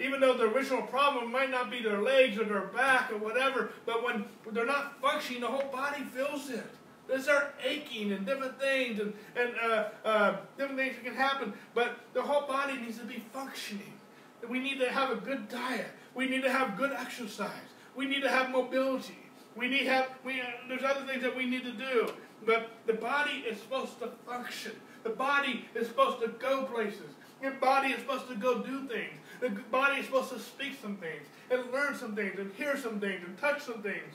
even though the original problem might not be their legs or their back or whatever, but when they're not functioning, the whole body feels it. They start aching and different things and, and uh, uh, different things that can happen, but the whole body needs to be functioning. We need to have a good diet. We need to have good exercise. We need to have mobility. We need have we. There's other things that we need to do, but the body is supposed to function. The body is supposed to go places. Your body is supposed to go do things. The body is supposed to speak some things and learn some things and hear some things and touch some things.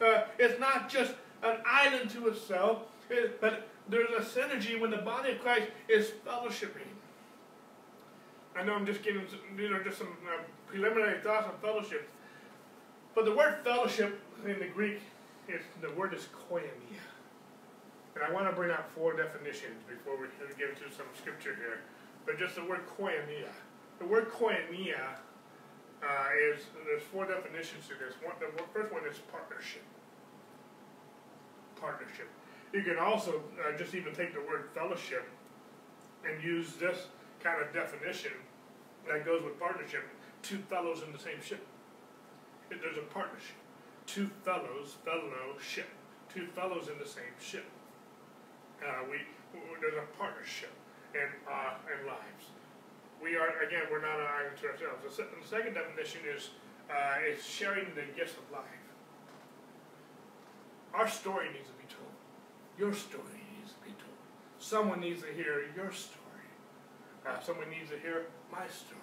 Uh, it's not just an island to itself, it, but there's a synergy when the body of Christ is fellowshipping. I know I'm just giving you know just some uh, preliminary thoughts on fellowship. But the word fellowship in the Greek is the word is koinonia. And I want to bring out four definitions before we get into some scripture here. But just the word koinonia. The word koinonia uh, is there's four definitions to this. One, the first one is partnership. Partnership. You can also uh, just even take the word fellowship and use this kind of definition that goes with partnership. Two fellows in the same ship. There's a partnership. Two fellows, fellowship. Two fellows in the same ship. Uh, we there's a partnership in uh, in lives. We are again we're not an island to ourselves. The, the second definition is uh, is sharing the gifts of life. Our story needs to be told. Your story needs to be told. Someone needs to hear your story. Uh, someone needs to hear my story.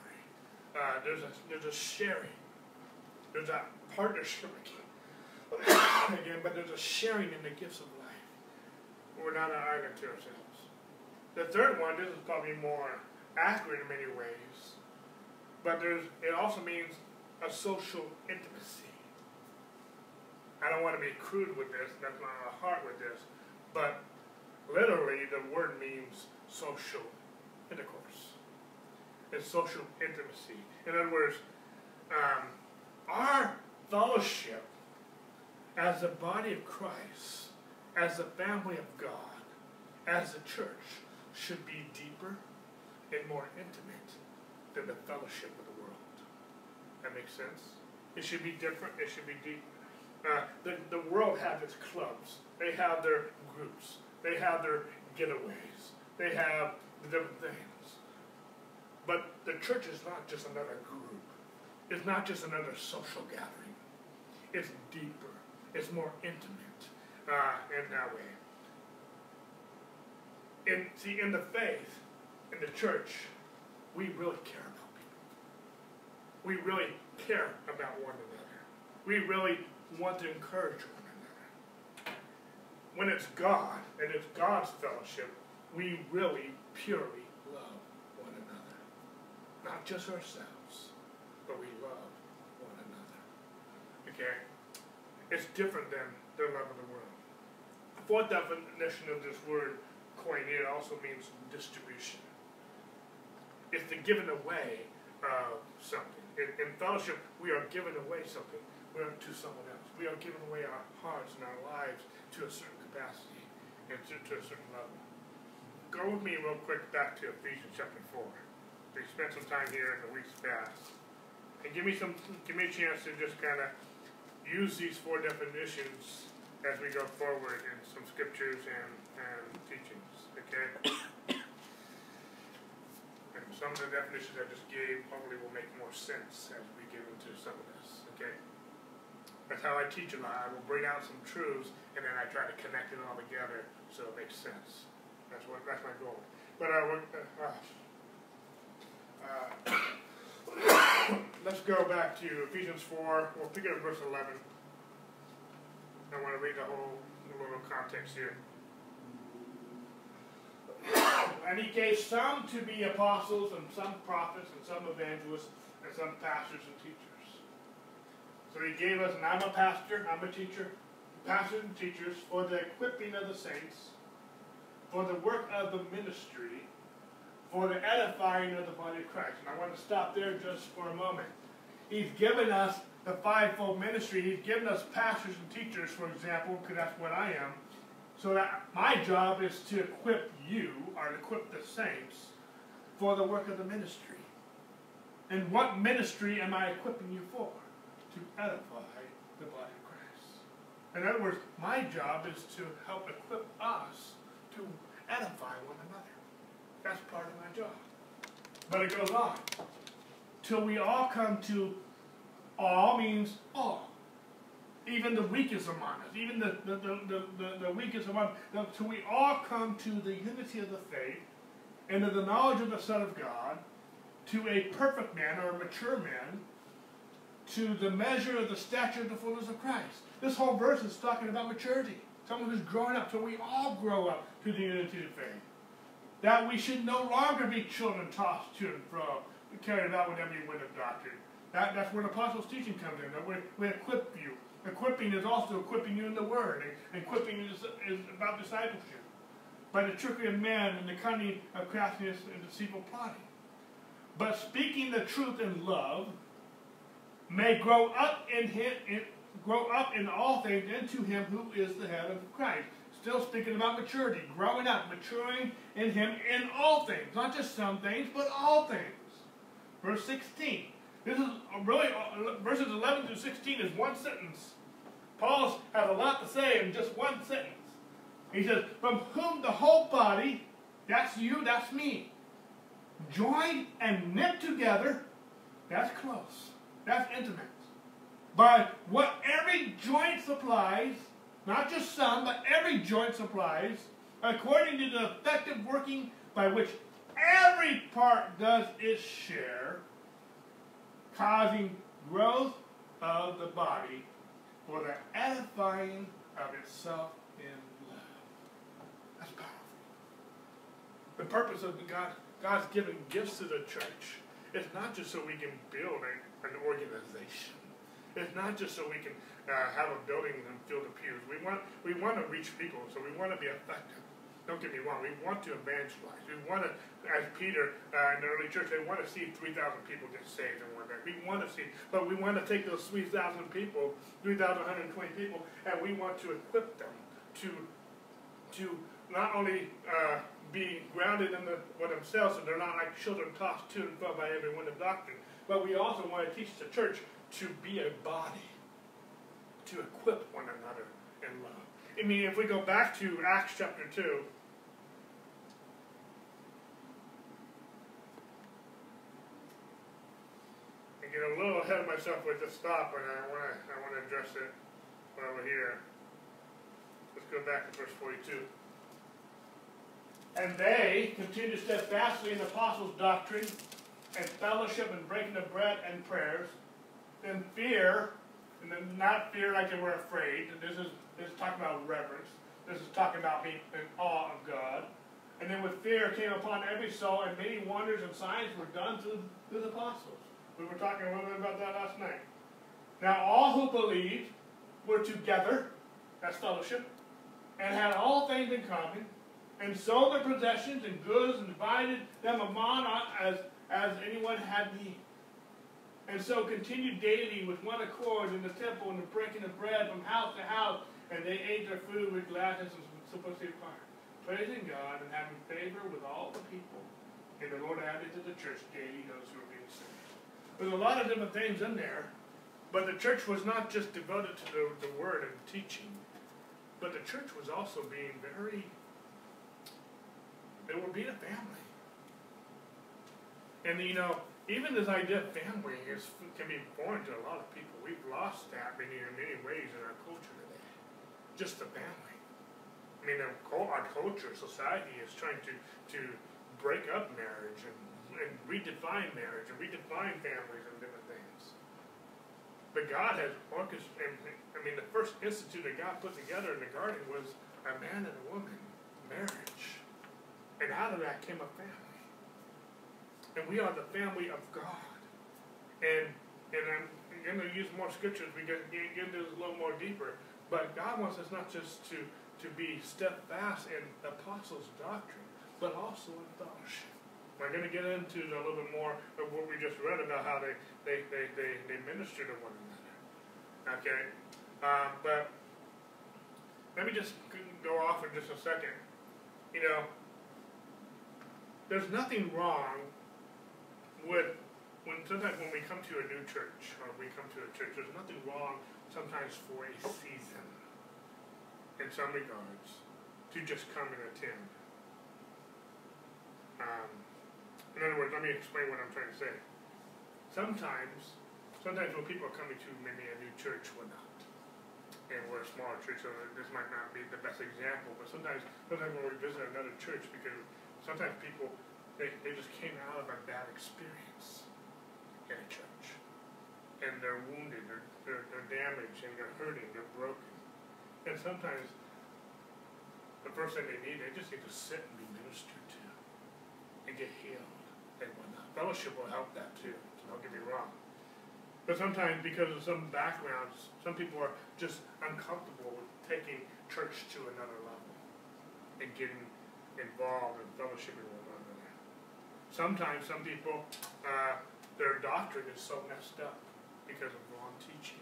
Uh, there's a there's a sharing. There's a partnership again. again, but there's a sharing in the gifts of life. we're not an island to ourselves. The third one, this is probably more accurate in many ways, but there's it also means a social intimacy. I don't want to be crude with this, that's not my heart with this, but literally the word means social intercourse. and social intimacy. In other words, um, our fellowship as the body of Christ, as the family of God, as the church, should be deeper and more intimate than the fellowship of the world. That makes sense? It should be different, it should be deeper. Uh, the, the world has its clubs, they have their groups, they have their getaways, they have the different things. But the church is not just another group, it's not just another social gathering, it's deeper, it's more intimate uh, in that way. In, see, in the faith, in the church, we really care about people. We really care about one another. We really want to encourage one another. When it's God and it's God's fellowship, we really purely love one another. Not just ourselves, but we love one another. Okay? It's different than the love of the world. The fourth definition of this word koinonia also means distribution. It's the giving away of something. In, in fellowship, we are giving away something we're to someone else. We are giving away our hearts and our lives to a certain capacity and to, to a certain level. Go with me real quick back to Ephesians chapter 4. We spent some time here in the weeks past. And give me some give me a chance to just kind of use these four definitions as we go forward in some scriptures and, and teachings. Okay? and some of the definitions I just gave probably will make more sense as we get into some of this. Okay? That's how I teach a lot. I will bring out some truths and then I try to connect it all together so it makes sense. That's what that's my goal. But I would. Uh, uh, let's go back to Ephesians four. We'll pick up verse eleven. I want to read the whole little context here. and he gave some to be apostles, and some prophets, and some evangelists, and some pastors and teachers so he gave us, and I'm a pastor, I'm a teacher, pastors and teachers, for the equipping of the saints, for the work of the ministry, for the edifying of the body of Christ. And I want to stop there just for a moment. He's given us the fivefold ministry. He's given us pastors and teachers, for example, because that's what I am. So that my job is to equip you, or equip the saints, for the work of the ministry. And what ministry am I equipping you for? to edify the body of Christ. In other words, my job is to help equip us to edify one another. That's part of my job. But it goes on. Till we all come to all means all. Even the weakest among us, even the, the, the, the, the weakest among us, till we all come to the unity of the faith and to the knowledge of the Son of God, to a perfect man or a mature man, to the measure of the stature of the fullness of Christ. This whole verse is talking about maturity. Someone who's growing up. So we all grow up to the unity of faith. That we should no longer be children tossed to and fro, carried about with every wind of doctrine. That, that's where the apostles' teaching comes in. That we, we equip you. Equipping is also equipping you in the word. And equipping is, is about discipleship. By the trickery of man and the cunning of craftiness and deceitful plotting. But speaking the truth in love, may grow up in him, in, grow up in all things into him who is the head of Christ. Still speaking about maturity, growing up, maturing in him in all things, not just some things, but all things. Verse 16. This is really uh, verses 11 to 16 is one sentence. Paul has a lot to say in just one sentence. He says, "From whom the whole body, that's you, that's me, joined and knit together, that's close." That's intimate. But what every joint supplies, not just some, but every joint supplies, according to the effective working by which every part does its share, causing growth of the body for the edifying of itself in love. That's powerful. The purpose of God, God's given gifts to the church. It's not just so we can build a, an organization. It's not just so we can uh, have a building and fill the pews. We want we want to reach people, so we want to be effective. Don't get me wrong. We want to evangelize. We want to, as Peter uh, in the early church, they want to see 3,000 people get saved and whatnot. We want to see, but we want to take those 3,000 people, 3,120 people, and we want to equip them to, to not only uh, be grounded in the, for themselves, so they're not like children tossed to and fro by every wind of doctrine, but we also want to teach the church to be a body, to equip one another in love. I mean, if we go back to Acts chapter 2, I get a little ahead of myself with this stop, but I want to I want to address it while we're here. Let's go back to verse 42. And they continued steadfastly in the apostles' doctrine and fellowship and breaking of bread and prayers. Then fear, and then not fear like they were afraid. This is this is talking about reverence. This is talking about being in awe of God. And then with fear came upon every soul, and many wonders and signs were done through, through the apostles. We were talking a little bit about that last night. Now, all who believed were together, that's fellowship, and had all things in common, and sold their possessions and goods and divided them among uh, as, as anyone had need. And so continued daily with one accord in the temple and the breaking of bread from house to house, and they ate their food with gladness and simplicity of heart, praising God and having favor with all the people. And the Lord added to the church daily those who were being saved. There's a lot of different things in there, but the church was not just devoted to the, the word and teaching, but the church was also being very, they were being a family. And you know, even this idea of family is can be foreign to a lot of people. We've lost that in many ways in our culture today. Just the family. I mean, our culture, society is trying to, to break up marriage and and redefine marriage and redefine families and different things. But God has orchestrated, I mean, the first institute that God put together in the garden was a man and a woman, marriage. And out of that came a family. And we are the family of God. And and I'm going to use more scriptures. We get, get into this a little more deeper. But God wants us not just to, to be steadfast in apostles' doctrine, but also in fellowship. We're going to get into a little bit more of what we just read about how they, they, they, they, they minister to one another. Okay? Uh, but let me just go off in just a second. You know, there's nothing wrong with when sometimes when we come to a new church or we come to a church, there's nothing wrong sometimes for a season in some regards to just come and attend. Um, in other words, let me explain what I'm trying to say. Sometimes, sometimes when people are coming to maybe a new church, we're not. And we're a smaller church, so this might not be the best example, but sometimes, sometimes when we visit another church, because sometimes people, they, they just came out of a bad experience in a church. And they're wounded, they're, they're, they're damaged, and they're hurting, they're broken. And sometimes, the first thing they need, they just need to sit and be ministered to and get healed and whatnot. Fellowship will help that too, so don't get me wrong. But sometimes, because of some backgrounds, some people are just uncomfortable with taking church to another level and getting involved in fellowship another. Sometimes, some people, uh, their doctrine is so messed up because of wrong teaching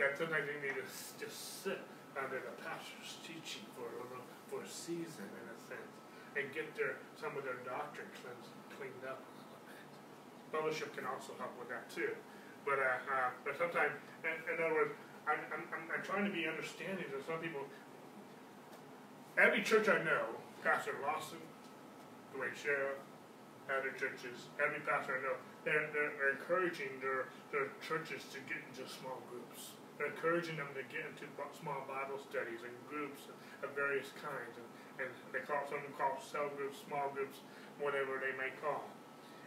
that sometimes they need to just sit under the pastor's teaching for a little, for a season in a sense, and get their some of their doctrine cleansed cleaned up a little bit. Fellowship can also help with that too. But uh, uh, but sometimes, in, in other words, I'm, I'm, I'm trying to be understanding that some people, every church I know, Pastor Lawson, Duane Sheriff, other churches, every pastor I know, they're, they're, they're encouraging their, their churches to get into small groups. They're encouraging them to get into small Bible studies and groups of various kinds. And, and they call some them call cell groups, small groups, whatever they may call.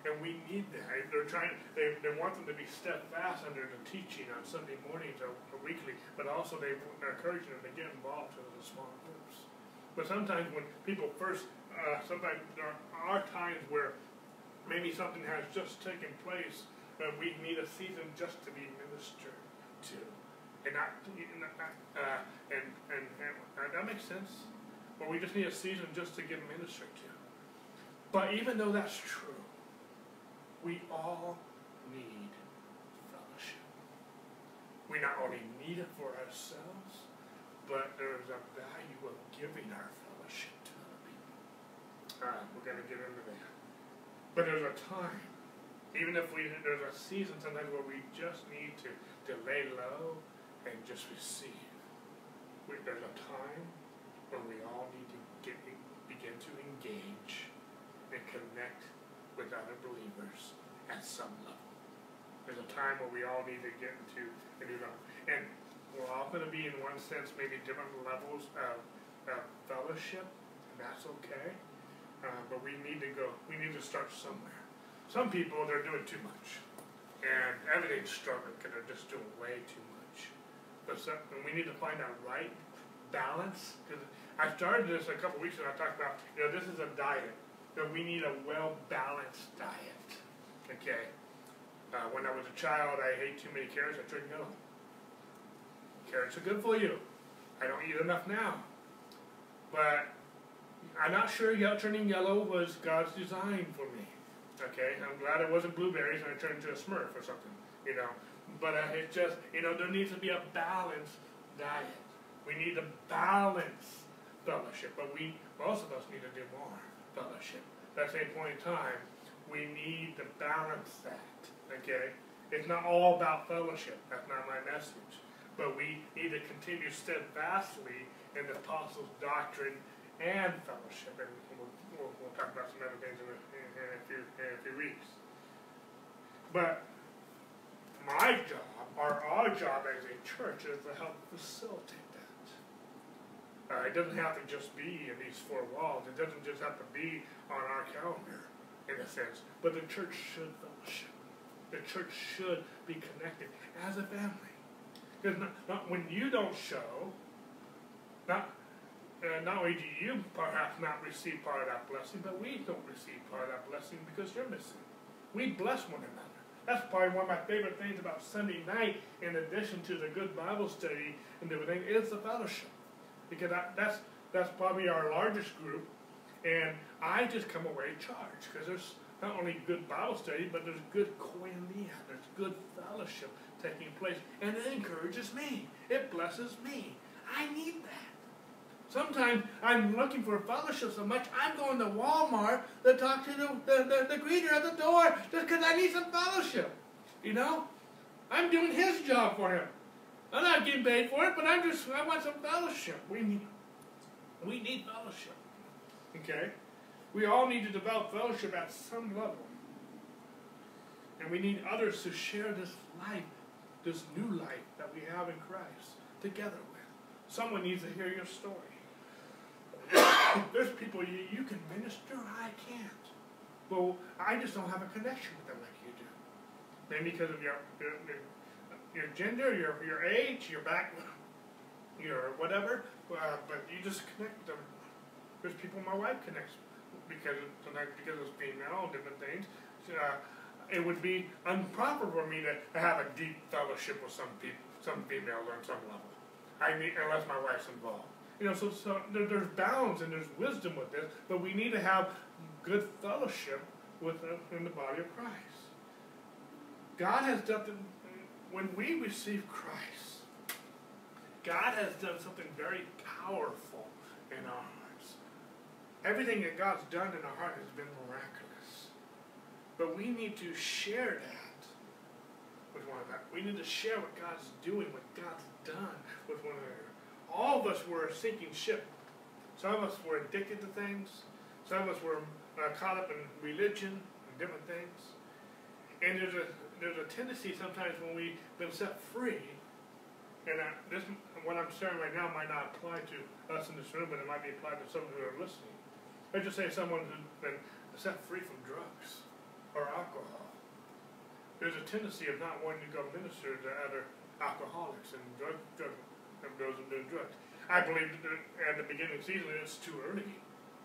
And we need that. They're trying. They, they want them to be steadfast under the teaching on Sunday mornings or, or weekly, but also they, they're encouraging them to get involved in the small groups But sometimes when people first, uh, sometimes there are times where maybe something has just taken place and we need a season just to be ministered to. And not, uh, and, and, and that makes sense. But we just need a season just to get ministered to. But even though that's true, we all need fellowship. We not only need it for ourselves, but there's a value of giving our fellowship to other people. All right, we're going to get into that. But there's a time, even if we there's a season sometimes where we just need to, to lay low and just receive. We, there's a time when we all need to get begin to engage and connect with other believers at some level. There's a time where we all need to get into and we're all going to be, in one sense, maybe different levels of, of fellowship, and that's okay. Uh, but we need to go, we need to start somewhere. Some people, they're doing too much. And everything's struggling because they're just doing way too much. But some, and we need to find that right balance. Because I started this a couple weeks ago. I talked about, you know, this is a diet that we need a well-balanced diet. Okay? Uh, when I was a child, I ate too many carrots. I turned yellow. Carrots are good for you. I don't eat enough now. But I'm not sure yellow, turning yellow was God's design for me. Okay? I'm glad it wasn't blueberries and I turned into a smurf or something. You know? But uh, it's just, you know, there needs to be a balanced diet. We need to balance fellowship. But we, most of us need to do more fellowship. At the same point in time, we need to balance that. Okay? It's not all about fellowship. That's not my message. But we need to continue steadfastly in the apostles' doctrine and fellowship. And we'll, we'll, we'll talk about some other things in a, in, a few, in a few weeks. But my job, or our job as a church, is to help facilitate uh, it doesn't have to just be in these four walls. It doesn't just have to be on our calendar, in a sense. But the church should fellowship. The church should be connected as a family. Because not, not, when you don't show, not uh, not only do you perhaps not receive part of that blessing, but we don't receive part of that blessing because you're missing. We bless one another. That's probably one of my favorite things about Sunday night, in addition to the good Bible study and everything, is the fellowship because I, that's that's probably our largest group, and I just come away charged because there's not only good Bible study, but there's good koinonia, there's good fellowship taking place, and it encourages me. It blesses me. I need that. Sometimes I'm looking for fellowship so much, I'm going to Walmart to talk to the, the, the, the greeter at the door just because I need some fellowship. You know? I'm doing his job for him. I'm not getting paid for it, but I'm just I want some fellowship. We need we need fellowship. Okay? We all need to develop fellowship at some level. And we need others to share this life, this new life that we have in Christ together with. Someone needs to hear your story. There's people you, you can minister, I can't. Well, I just don't have a connection with them like you do. Maybe because of your, your, your gender, your your age, your back, your whatever. Uh, but you just connect with them. There's people my wife connects because sometimes because it's female different things. Uh, it would be improper for me to, to have a deep fellowship with some people, some females on some level. I need unless my wife's involved. You know, so, so there, there's balance and there's wisdom with this, but we need to have good fellowship with uh, in the body of Christ. God has done when we receive Christ, God has done something very powerful in our hearts. Everything that God's done in our heart has been miraculous. But we need to share that with one another. We need to share what God's doing, what God's done with one another. All of us were sinking ship. Some of us were addicted to things. Some of us were uh, caught up in religion and different things. And there's a there's a tendency sometimes when we've been set free, and I, this what I'm sharing right now might not apply to us in this room, but it might be applied to some who are listening. Let's just say someone who's been set free from drugs or alcohol. There's a tendency of not wanting to go minister to other alcoholics and drug, drug and those who do drugs. I believe that at the beginning of the season it's too early.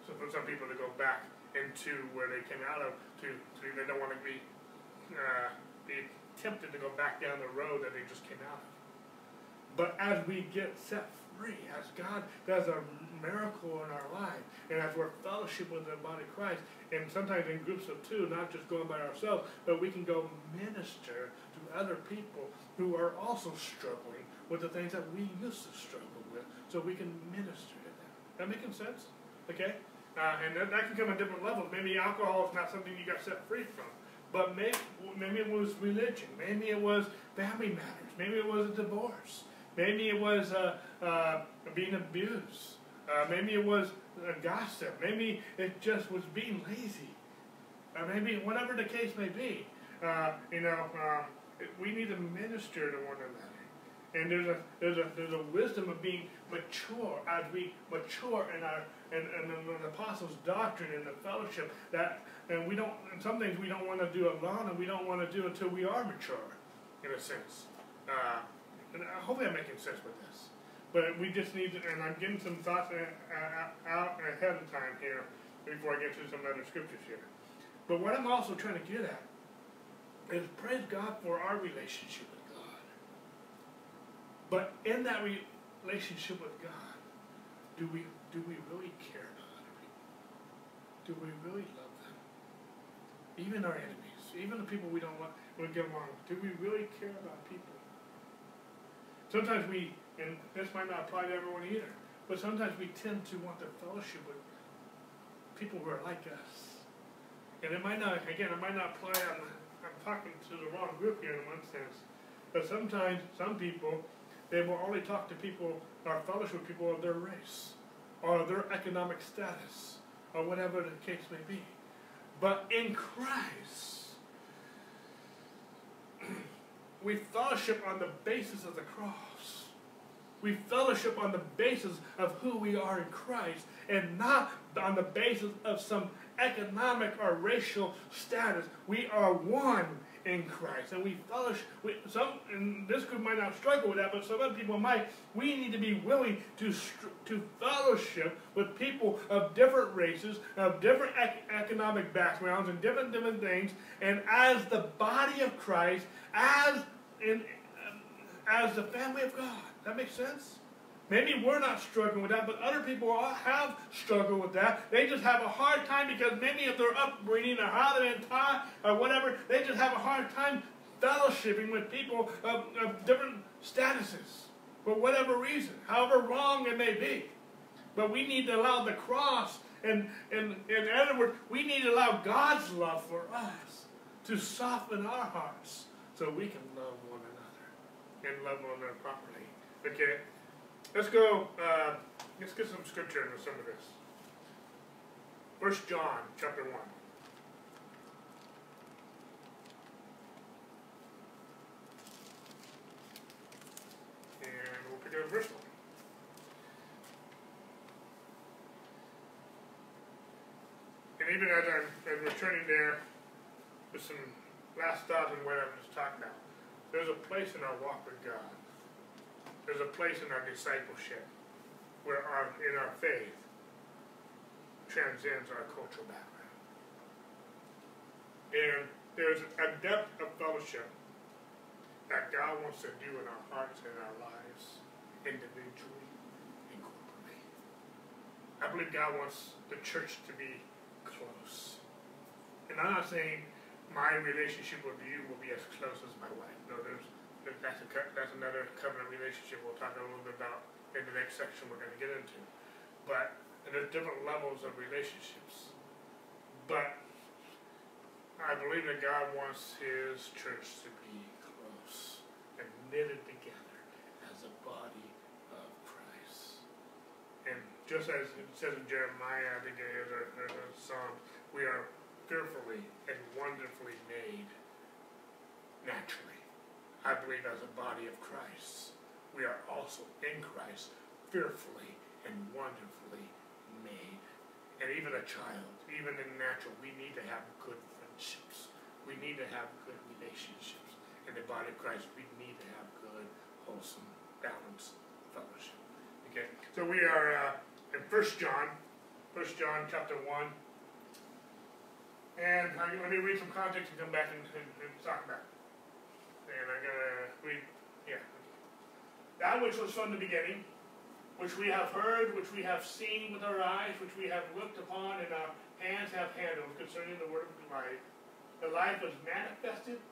So for some people to go back into where they came out of, to, to they don't want to be uh, be tempted to go back down the road that they just came out of. But as we get set free, as God does a miracle in our life, and as we're fellowship with the body of Christ, and sometimes in groups of two, not just going by ourselves, but we can go minister to other people who are also struggling with the things that we used to struggle with, so we can minister to them. That making sense? Okay? Uh, and that, that can come at different levels. Maybe alcohol is not something you got set free from. But maybe, maybe it was religion. Maybe it was family matters. Maybe it was a divorce. Maybe it was uh, uh, being abused. Uh, maybe it was gossip. Maybe it just was being lazy. Uh, maybe whatever the case may be. Uh, you know, we need to minister to one another. And there's a there's a there's a wisdom of being mature as we mature in our in, in the apostles' doctrine and the fellowship that and we don't and some things we don't want to do alone and we don't want to do until we are mature, in a sense. Uh, and uh, hopefully I'm making sense with this. But we just need to, and I'm getting some thoughts uh, uh, out ahead of time here before I get to some other scriptures here. But what I'm also trying to get at is praise God for our relationship. But in that relationship with God, do we do we really care about other people? Do we really love them? Even our enemies, even the people we don't want, we get along with. Do we really care about people? Sometimes we, and this might not apply to everyone either, but sometimes we tend to want to fellowship with people who are like us. And it might not, again, it might not apply the I'm talking to the wrong group here in one sense. But sometimes, some people, they will only talk to people or fellowship with people of their race or their economic status or whatever the case may be. But in Christ, we fellowship on the basis of the cross. We fellowship on the basis of who we are in Christ and not on the basis of some economic or racial status. We are one in Christ, and we fellowship. We, some, and this group might not struggle with that, but some other people might. We need to be willing to to fellowship with people of different races, of different ec economic backgrounds, and different different things. And as the body of Christ, as in um, as the family of God. That makes sense. Maybe we're not struggling with that, but other people have struggled with that. They just have a hard time because maybe of their upbringing or how they're taught or whatever, they just have a hard time fellowshipping with people of, of different statuses for whatever reason, however wrong it may be. But we need to allow the cross, and, and in other words, we need to allow God's love for us to soften our hearts so we can love one another and love one another properly. Okay? Let's go, uh, let's get some scripture into some of this. First John chapter 1. And we'll pick up verse 1. And even as I'm as we're turning there with some last thoughts and what I've just talked about, there's a place in our walk with God there's a place in our discipleship where our in our faith transcends our cultural background. And there's a depth of fellowship that God wants to do in our hearts and our lives, individually and corporately. I believe God wants the church to be close. And I'm not saying my relationship with you will be as close as my wife. No, there's that's, a, that's another covenant relationship we'll talk a little bit about in the next section we're going to get into. But there's different levels of relationships. But I believe that God wants His church to be close and knitted together as a body of Christ. And just as it says in Jeremiah, I think it is, or, or Psalm, we are fearfully and wonderfully made naturally. I believe as a body of Christ, we are also in Christ, fearfully and wonderfully made. And even a child, even in natural, we need to have good friendships. We need to have good relationships. In the body of Christ, we need to have good, wholesome, balanced fellowship. Okay? So we are uh, in First John, First John chapter one, and I, let me read some context and come back and, and, and talk about it. And I'm gonna read, yeah. That which was from the beginning, which we have heard, which we have seen with our eyes, which we have looked upon, and our hands have handled concerning the word of life. The life was manifested,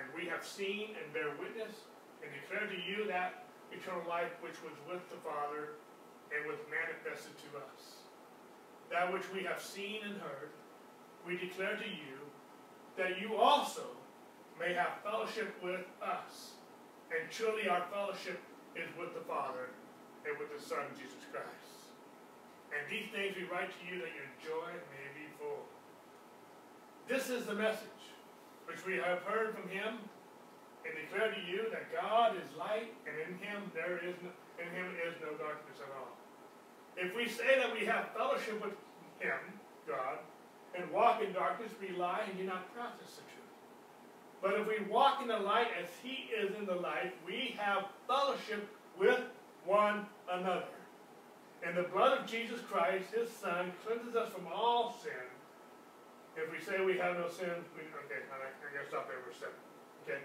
and we have seen and bear witness, and declare to you that eternal life which was with the Father and was manifested to us. That which we have seen and heard, we declare to you, that you also may have fellowship with us. And truly our fellowship is with the Father and with the Son, Jesus Christ. And these things we write to you that your joy may be full. This is the message which we have heard from him and declare to you that God is light, and in him there is no, in him is no darkness at all. If we say that we have fellowship with him, God, and walk in darkness, we lie and do not practice the truth. But if we walk in the light as he is in the light, we have fellowship with one another. And the blood of Jesus Christ, his son, cleanses us from all sin. If we say we have no sin, we, okay, I, I gotta stop there verse 7. Okay?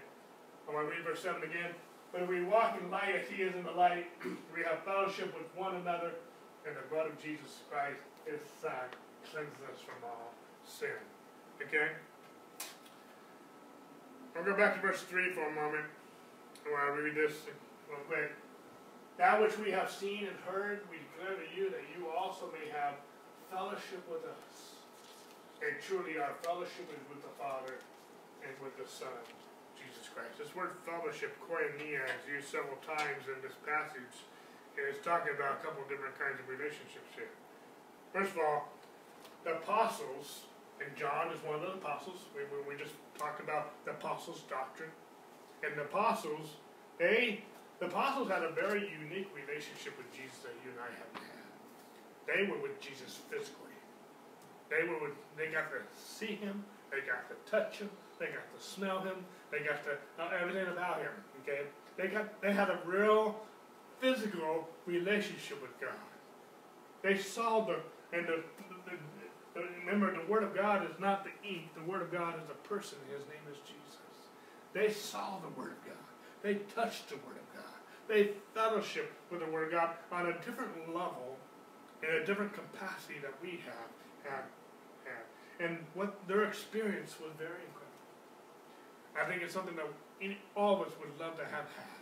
I want to read verse 7 again. But if we walk in the light as he is in the light, we have fellowship with one another, and the blood of Jesus Christ, his Son, cleanses us from all sin. Okay? I'll go back to verse 3 for a moment while I read this real quick. That which we have seen and heard, we declare to you that you also may have fellowship with us. And truly our fellowship is with the Father and with the Son, Jesus Christ. This word fellowship, koinonia, is used several times in this passage And it's talking about a couple different kinds of relationships here. First of all, the apostles, and John is one of the apostles. We, we, we just talked about the apostles' doctrine. And the apostles, they, the apostles had a very unique relationship with Jesus that you and I haven't had. They were with Jesus physically. They were with, they got to see him, they got to touch him, they got to smell him, they got to know everything about him. Okay? They got they had a real physical relationship with God. They saw the, and the, remember the Word of God is not the ink, the Word of God is a person, his name is Jesus. They saw the Word of God. They touched the Word of God. They fellowship with the Word of God on a different level, in a different capacity that we have, have. And what their experience was very incredible. I think it's something that all of us would love to have had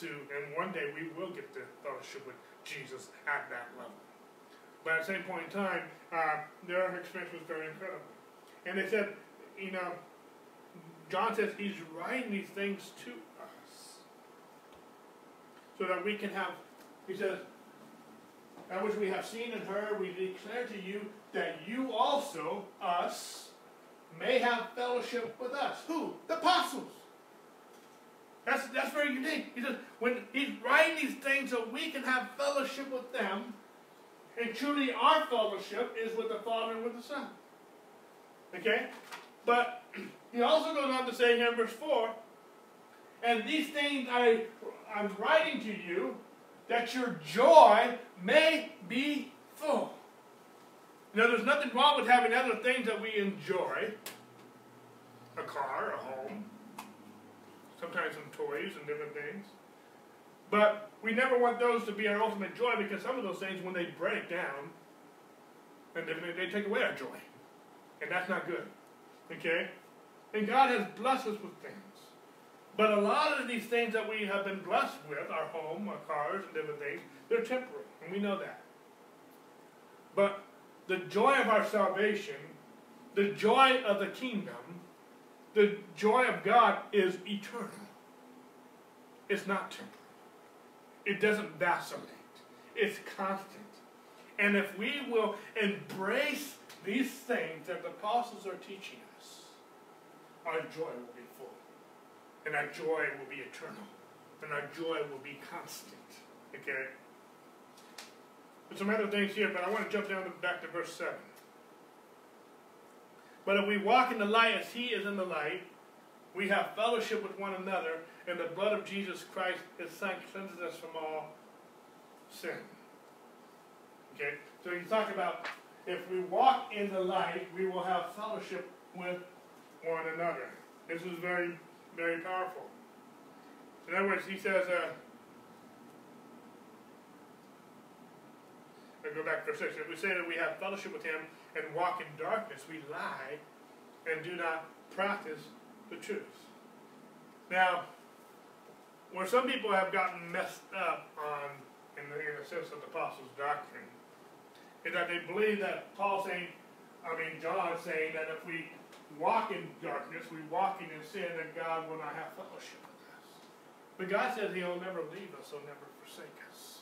to, and one day we will get the fellowship with Jesus at that level. But at the same point in time, uh, their experience was very incredible. And they said, you know, John says he's writing these things to us so that we can have, he says, that which we have seen and heard, we declare to you that you also, us, may have fellowship with us. Who? The apostles. That's, that's very unique. He says, when he's writing these things so we can have fellowship with them, and truly our fellowship is with the Father and with the Son. Okay? But he also goes on to say here in verse 4, and these things I, I'm writing to you, that your joy may be full. Now, there's nothing wrong with having other things that we enjoy a car, a home, sometimes some toys and different things. But we never want those to be our ultimate joy because some of those things, when they break down, they, they take away our joy. And that's not good. Okay? And God has blessed us with things. But a lot of these things that we have been blessed with, our home, our cars, and different things, they're temporary. And we know that. But the joy of our salvation, the joy of the kingdom, the joy of God is eternal. It's not temporal. It doesn't vacillate. It's constant. And if we will embrace these things that the apostles are teaching us, our joy will be full. And our joy will be eternal. And our joy will be constant. Okay? There's some other things here, but I want to jump down to, back to verse 7. But if we walk in the light as he is in the light, we have fellowship with one another, and the blood of Jesus Christ, his son, cleanses us from all sin. Okay? So you talk about if we walk in the light, we will have fellowship with one another. This is very, very powerful. In other words, he says, uh, I go back for six. If we say that we have fellowship with him and walk in darkness, we lie and do not practice the truth. Now, where some people have gotten messed up on, in the, in the sense of the apostles' doctrine, is that they believe that Paul saying, I mean John saying that if we walk in darkness, we walk in sin, that God will not have fellowship with us. But God says He'll never leave us, He'll never forsake us.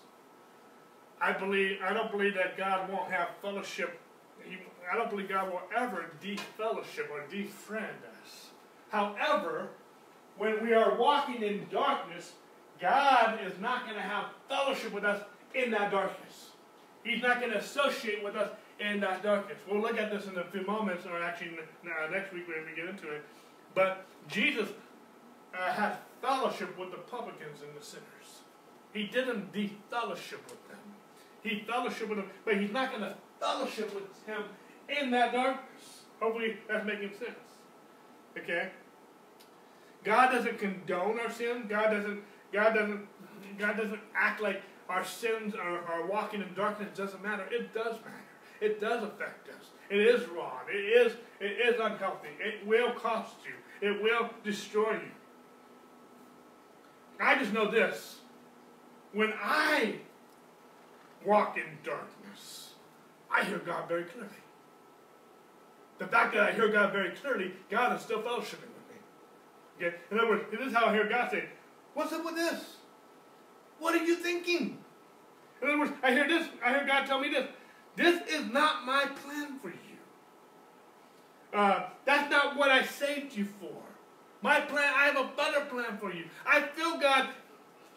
I believe I don't believe that God won't have fellowship. He, I don't believe God will ever defellowship or defriend us. However, when we are walking in darkness, God is not going to have fellowship with us in that darkness. He's not going to associate with us in that darkness. We'll look at this in a few moments, or actually uh, next week when we get into it. But Jesus uh, had fellowship with the publicans and the sinners. He didn't de-fellowship with them. He fellowship with them, but he's not going to fellowship with him in that darkness. Hopefully that's making sense. Okay? God doesn't condone our sin. God doesn't God doesn't God doesn't act like our sins are, are walking in darkness doesn't matter. It does matter. It does affect us. It is wrong. It is, it is unhealthy. It will cost you. It will destroy you. I just know this. When I walk in darkness, I hear God very clearly. The fact that I hear God very clearly, God is still fellowshipping. Okay? In other words, this is how I hear God say, What's up with this? What are you thinking? In other words, I hear this, I hear God tell me this. This is not my plan for you. Uh, that's not what I saved you for. My plan, I have a better plan for you. I feel God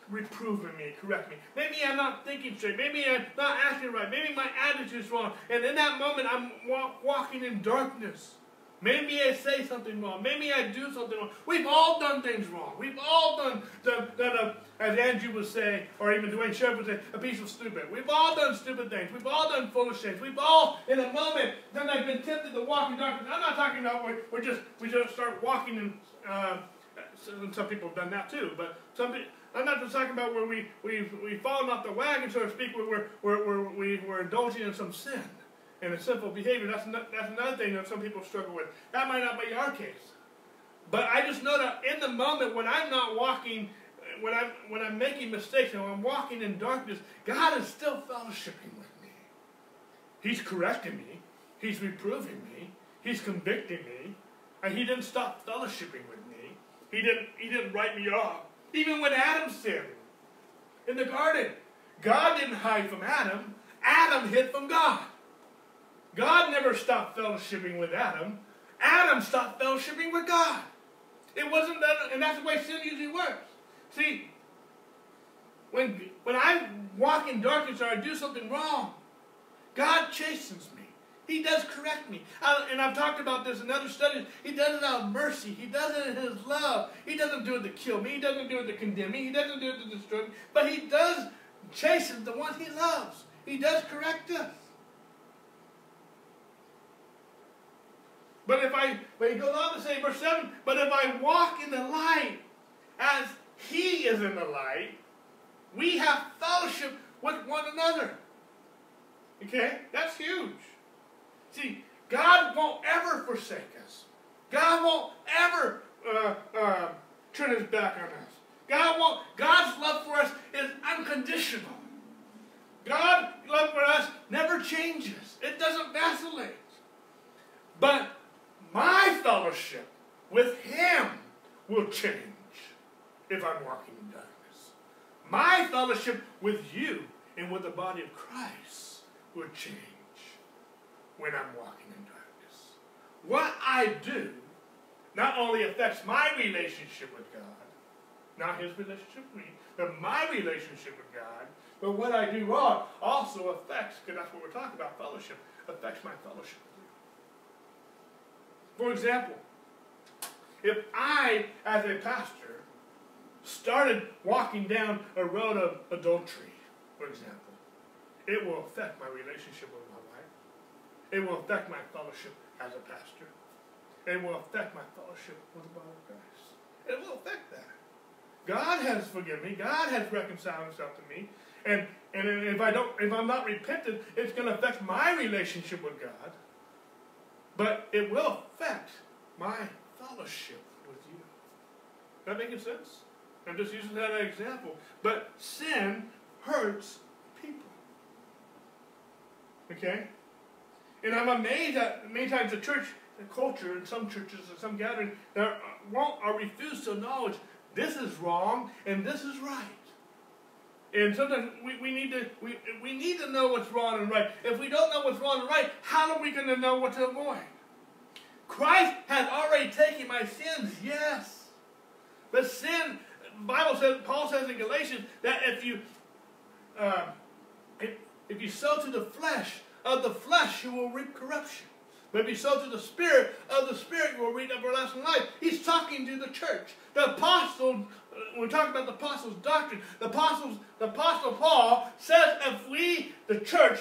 reproving me, correct me. Maybe I'm not thinking straight. Maybe I'm not acting right. Maybe my attitude's wrong. And in that moment, I'm walking in darkness. Maybe I say something wrong. Maybe I do something wrong. We've all done things wrong. We've all done, done, done a, as Andrew would say, or even Duane Sheriff would say, a piece of stupid. We've all done stupid things. We've all done foolish things. We've all, in a moment, then I've been tempted to walk in darkness. I'm not talking about where we're just, we just start walking in, uh, some people have done that too, but some I'm not just talking about where we, we, we've fallen off the wagon, so to speak, where we're, we're, we're, we're indulging in some sin and a sinful behavior. That's, not, that's another thing that some people struggle with. That might not be our case. But I just know that in the moment when I'm not walking, when I'm, when I'm making mistakes and when I'm walking in darkness, God is still fellowshipping with me. He's correcting me. He's reproving me. He's convicting me. And he didn't stop fellowshipping with me. He didn't, he didn't write me off. Even when Adam sinned in the garden, God didn't hide from Adam. Adam hid from God. God never stopped fellowshipping with Adam. Adam stopped fellowshipping with God. It wasn't that, and that's the way sin usually works. See, when, when I walk in darkness or I do something wrong, God chastens me. He does correct me. I, and I've talked about this in other studies. He does it out of mercy. He does it in His love. He doesn't do it to kill me. He doesn't do it to condemn me. He doesn't do it to destroy me. But He does chasten the one He loves. He does correct us. But if I, but he goes on to say, verse 7, but if I walk in the light as he is in the light, we have fellowship with one another. Okay? That's huge. See, God won't ever forsake us. God won't ever uh, uh, turn his back on us. God won't, God's love for us is unconditional. God's love for us never changes. It doesn't vacillate. But my fellowship with Him will change if I'm walking in darkness. My fellowship with you and with the body of Christ will change when I'm walking in darkness. What I do not only affects my relationship with God, not his relationship with me, but my relationship with God, but what I do wrong also affects, because that's what we're talking about, fellowship, affects my fellowship for example, if I, as a pastor, started walking down a road of adultery, for example, it will affect my relationship with my wife. It will affect my fellowship as a pastor. It will affect my fellowship with the body of Christ. It will affect that. God has forgiven me. God has reconciled himself to me. And, and if I don't, if I'm not repentant, it's going to affect my relationship with God. But it will affect my fellowship with you. That making sense? I'm just using that as an example. But sin hurts people. Okay? And I'm amazed that many times the church the culture in some churches and some gatherings that won't or refuse to acknowledge this is wrong and this is right. And sometimes we, we need to we, we need to know what's wrong and right. If we don't know what's wrong and right, how are we going to know what to avoid? Christ has already taken my sins, yes. But sin, Bible says, Paul says in Galatians that if you uh, if, if you sow to the flesh, of the flesh you will reap corruption. But if you sow to the Spirit, of the Spirit you will reap everlasting life. He's talking to the church. The apostle, when we talk about the apostles' doctrine, the apostles, the apostle Paul says if we, the church,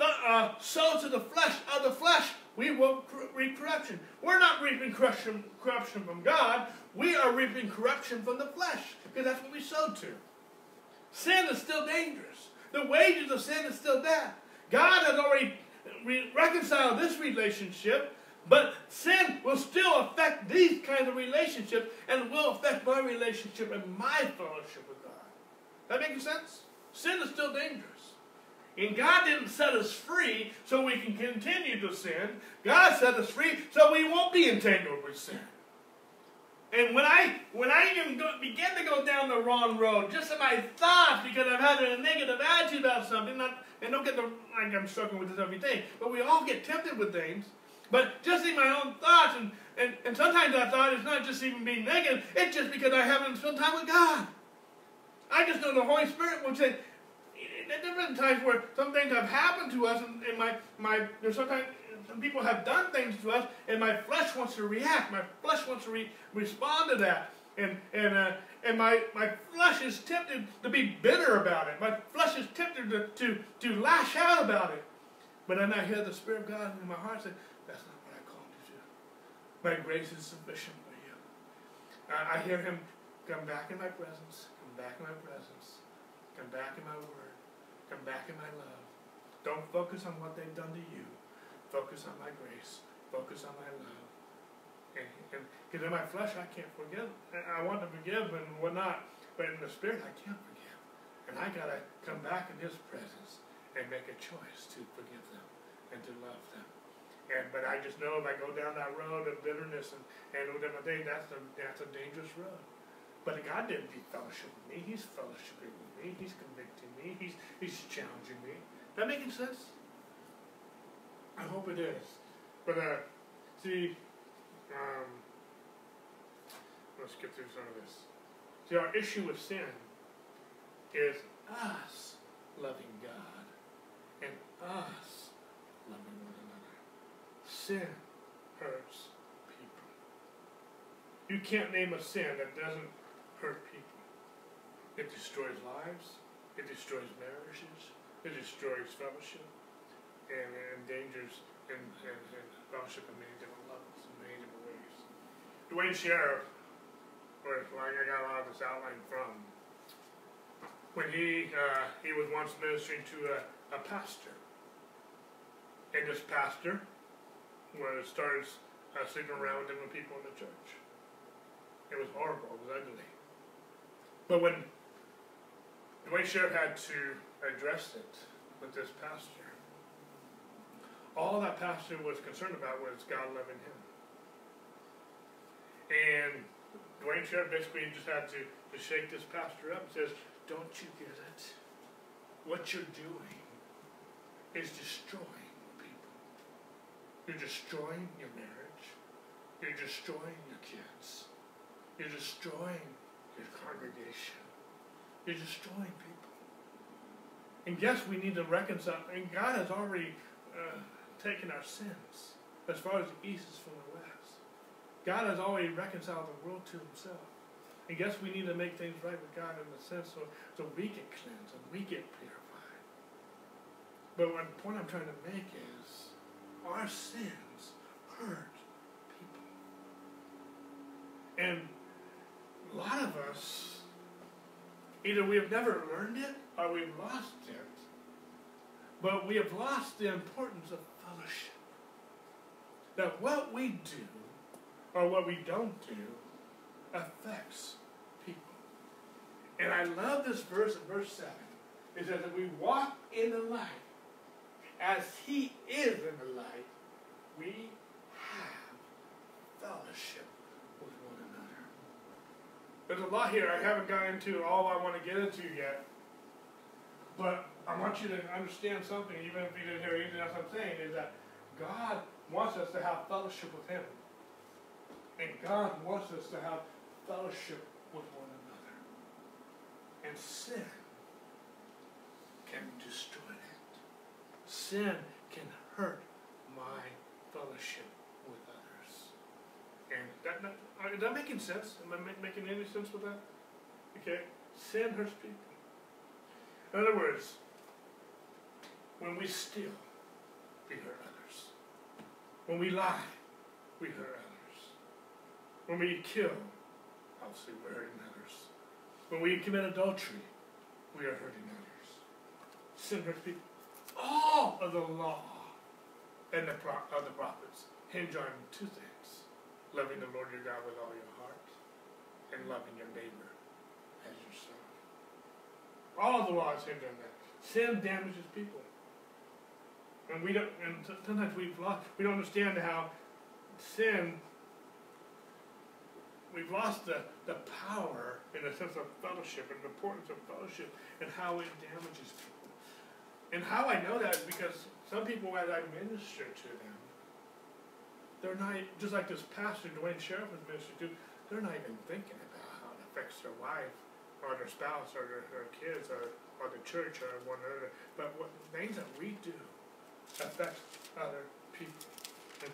uh, sow to the flesh of the flesh, we will reap corruption. We're not reaping corruption, corruption from God. We are reaping corruption from the flesh because that's what we sowed to. Sin is still dangerous. The wages of sin is still death. God has already re- reconciled this relationship, but sin will still affect these kinds of relationships and will affect my relationship and my fellowship with God. That making sense? Sin is still dangerous. And God didn't set us free so we can continue to sin. God set us free so we won't be entangled with sin. And when I when I even go, begin to go down the wrong road, just in my thoughts, because I've had a negative attitude about something, not, and don't get the like I'm struggling with this every day, but we all get tempted with things. But just in my own thoughts, and, and, and sometimes that thought is not just even being negative, it's just because I haven't spent time with God. I just know the Holy Spirit will say, there been times where some things have happened to us, and, and my, my, there's sometimes some people have done things to us, and my flesh wants to react. My flesh wants to re- respond to that. And, and, uh, and my, my flesh is tempted to be bitter about it. My flesh is tempted to, to, to lash out about it. But then I hear the Spirit of God in my heart say, That's not what I called you to. My grace is sufficient for you. I, I hear Him come back in my presence, come back in my presence, come back in my word, come back in my love. Don't focus on what they've done to you. Focus on my grace. Focus on my love. Because in my flesh I can't forgive. I want to forgive and whatnot, but in the spirit I can't forgive. And I gotta come back in His presence and make a choice to forgive them and to love them. And but I just know if I go down that road of bitterness and and different things, that's a that's a dangerous road. But God didn't be fellowship with me. He's fellowshipping with me. He's convicting me. He's he's challenging me. That making sense? I hope it is. But uh, see, um, let's get through some of this. See, our issue with sin is us loving God and us loving. Sin hurts people. You can't name a sin that doesn't hurt people. It destroys lives. It destroys marriages. It destroys fellowship and endangers and, and, and fellowship in many different levels, in many different ways. Duane Sheriff, where I got a lot of this outline from, when he uh, he was once ministering to a, a pastor, and this pastor was started uh, sleeping around with different people in the church. It was horrible. It was ugly. But when Duane Sheriff had to address it with this pastor, all that pastor was concerned about was God loving him. And Duane Sheriff basically just had to, to shake this pastor up and says, Don't you get it? What you're doing is destroying. You're destroying your marriage. You're destroying your kids. You're destroying your congregation. You're destroying people. And yes, we need to reconcile. And God has already uh, taken our sins as far as the east is from the west. God has already reconciled the world to himself. And guess we need to make things right with God in the sense so, so we get cleansed and we get purified. But what point I'm trying to make is our sins hurt people. And a lot of us, either we have never learned it or we've lost it. But we have lost the importance of fellowship. That what we do or what we don't do affects people. And I love this verse in verse 7. It says that we walk in the light as he is in the light, we have fellowship with one another. There's a lot here I haven't gotten into all I want to get into yet. But I want you to understand something, even if you didn't hear anything else I'm saying, is that God wants us to have fellowship with Him. And God wants us to have fellowship with one another. And sin can destroy. Sin can hurt my fellowship with others. And that, that, is that making sense? Am I making any sense with that? Okay? Sin hurts people. In other words, when we steal, we hurt others. When we lie, we hurt others. When we kill, obviously we're hurting others. When we commit adultery, we are hurting others. Sin hurts people. All of the law and the, pro- of the prophets hinge on two things loving the Lord your God with all your heart and loving your neighbor as yourself. All the laws hinge on that. Sin damages people. And we don't and sometimes we've lost we don't understand how sin we've lost the, the power in the sense of fellowship and the importance of fellowship and how it damages people. And how I know that is because some people as I minister to them, they're not just like this pastor Duane Sheriff was ministering to, they're not even thinking about how it affects their wife or their spouse or their, their kids or, or the church or one another. But what things that we do affect other people.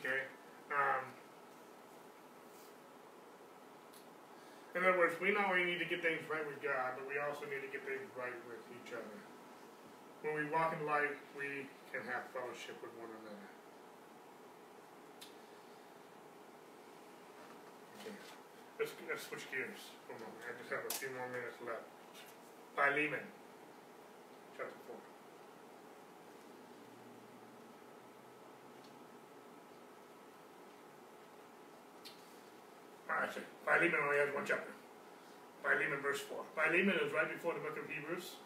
Okay? Um, in other words, we not only need to get things right with God, but we also need to get things right with each other. When we walk in light, we can have fellowship with one another. Okay. Let's, let's switch gears for a moment. I just have a few more minutes left. Philemon, chapter 4. Ah, Alright, Philemon only has one chapter. Philemon verse 4. Philemon is right before the book of Hebrews.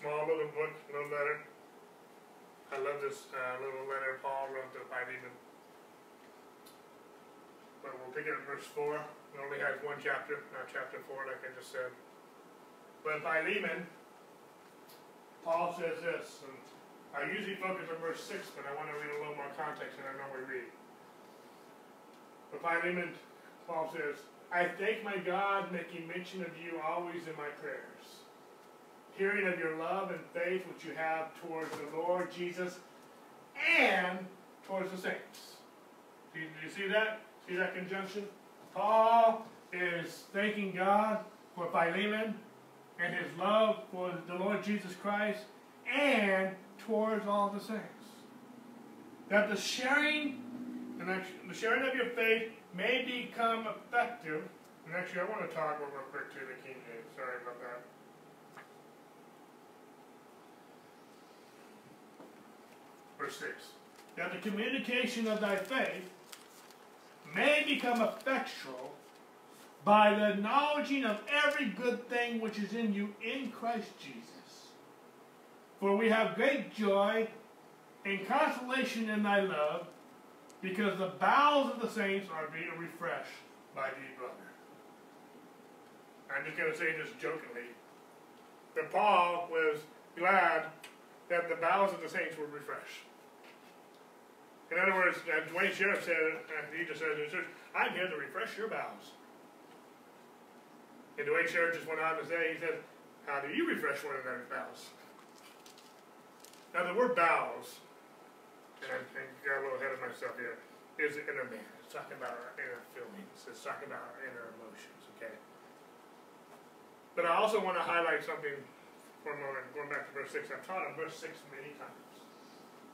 Small little book, little letter. I love this uh, little letter Paul wrote to Philemon. But we'll pick it up verse 4. It only has one chapter, not chapter 4, like I just said. But Philemon, Paul says this, and I usually focus on verse 6, but I want to read a little more context than I normally read. But Philemon, Paul says, I thank my God making mention of you always in my prayers, hearing of your love and faith which you have towards the Lord Jesus and towards the saints. Do you, do you see that? See that conjunction? Paul is thanking God for Philemon and his love for the Lord Jesus Christ and towards all the saints. That the sharing and the sharing of your faith may become effective. And actually, I want to talk real quick to the King James. Sorry about that. Verse 6. That the communication of thy faith may become effectual by the acknowledging of every good thing which is in you in Christ Jesus. For we have great joy and consolation in thy love because the bowels of the saints are being refreshed by thee, brother. I'm just going to say this jokingly that Paul was glad that the bowels of the saints were refreshed. In other words, as Duane Sheriff said, he just said in church, I'm here to refresh your bowels. And Duane Sheriff just went on to say, he said, How do you refresh one another's bowels? Now, the word bowels and I, got a little ahead of myself here, is the inner man. It's talking about our inner feelings. It's talking about our inner emotions, okay? But I also want to highlight something for a moment, going back to verse 6, I've taught on verse 6 many times.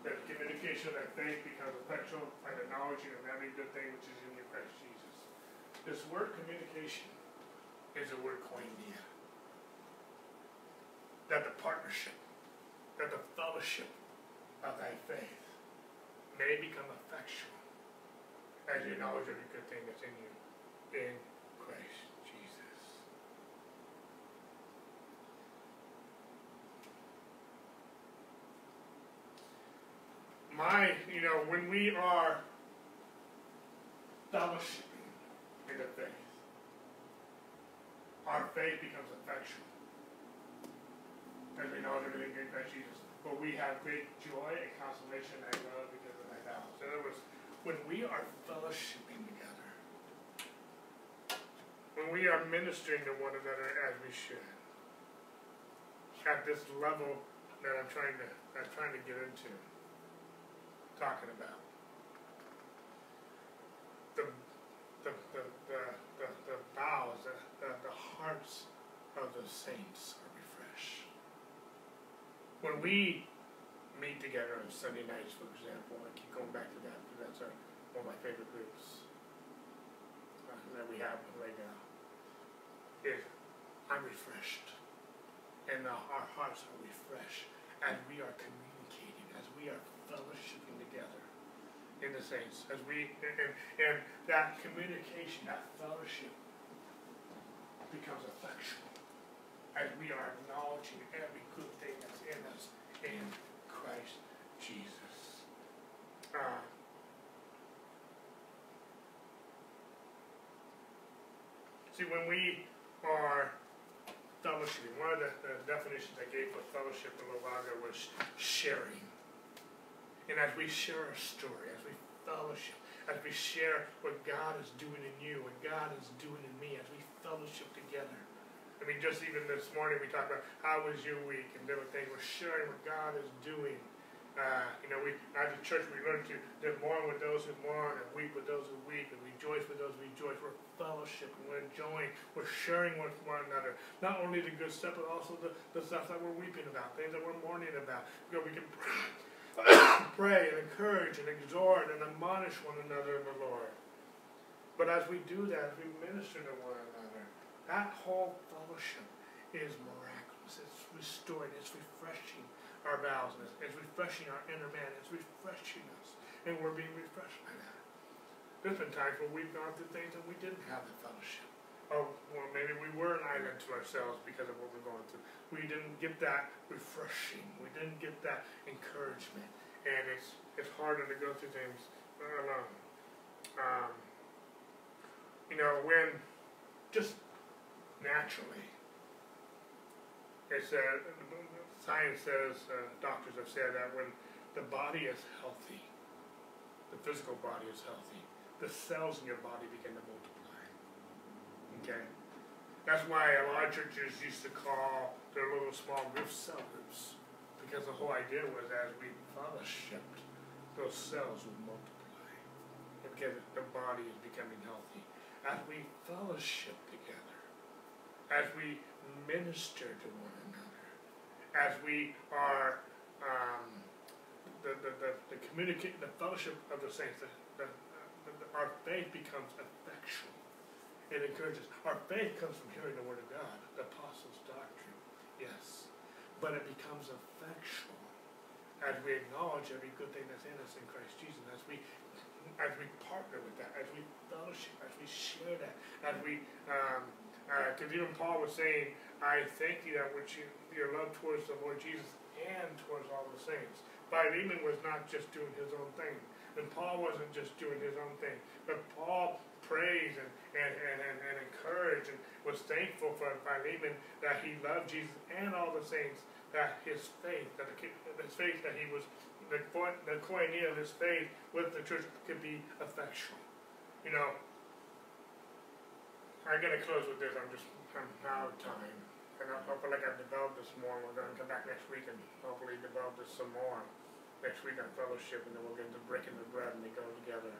That communication that faith becomes effectual by the knowledge of every good thing which is in your Christ Jesus. This word communication is the word koinonia. That the partnership, that the fellowship of thy faith may become effectual as you acknowledge every good thing that's in you in Christ Jesus. My, you know, when we are fellowshipping in the faith, our faith becomes effectual. As we know everything in Christ Jesus. But we have great joy and consolation and love because of thy vows. In other words, when we are fellowshipping together, when we are ministering to one another as we should, at this level that I'm trying to I'm trying to get into, talking about the the the the, the, the vows, the, the, the hearts of the saints are refreshed. When we meet together on Sunday nights, for example, I keep going back to that because that's our, one of my favorite groups uh, that we have right now. Is I'm refreshed, and our hearts are refreshed as we are communicating, as we are fellowshipping together in the saints, as we and, and that communication, that fellowship becomes effectual as we are acknowledging every good thing that's in us in Christ Jesus. Uh, see, when we are fellowshipping, one of the, the definitions I gave for fellowship in while was sharing. And as we share our story, as we fellowship, as we share what God is doing in you, what God is doing in me, as we fellowship together. I mean, just even this morning we talked about how was your week and different things. We're sharing what God is doing. Uh, you know, we as a church we learn to, to mourn with those who mourn and weep with those who weep and rejoice with those who rejoice. We're fellowship and we're enjoying, we're sharing with one another. Not only the good stuff, but also the, the stuff that we're weeping about, things that we're mourning about. We can pray and encourage and exhort and admonish one another in the Lord. But as we do that, as we minister to one another, that whole fellowship is miraculous. It's restoring, it's refreshing our bowels, it's refreshing our inner man, it's refreshing us. And we're being refreshed by that. There's been times where we've gone through things and we didn't have the fellowship. Or well, maybe we were an island to ourselves because of what we're going through. We didn't get that refreshing. We didn't get that encouragement. And it's it's harder to go through things alone. Um, you know, when just naturally, it's uh, science says, uh, doctors have said that when the body is healthy, the physical body is healthy, the cells in your body begin to multiply. That's why a lot of churches used to call their little small groups cell groups. Because the whole idea was as we fellowshipped, those cells would multiply. and Because the body is becoming healthy. As we fellowship together, as we minister to one another, as we are um, the, the, the, the communicate the fellowship of the saints, the, the, the, our faith becomes effectual. It encourages. Our faith comes from hearing the word of God, the apostles' doctrine, yes. But it becomes effectual as we acknowledge every good thing that's in us in Christ Jesus, as we as we partner with that, as we fellowship, as we share that, as we um, because uh, even Paul was saying, I thank you that which you, your love towards the Lord Jesus and towards all the saints. Philemon was not just doing his own thing. And Paul wasn't just doing his own thing. But Paul praised and, and, and, and, and and was thankful for Philemon that he loved Jesus and all the saints, that his faith, that the, his faith that he was, the, the koinonia of his faith with the church could be effectual. You know, I'm going to close with this. I'm just I'm out of time. And I hopefully like I've developed this more. We're going to come back next week and hopefully develop this some more. Next week on fellowship, and then we'll get into breaking the bread and they go together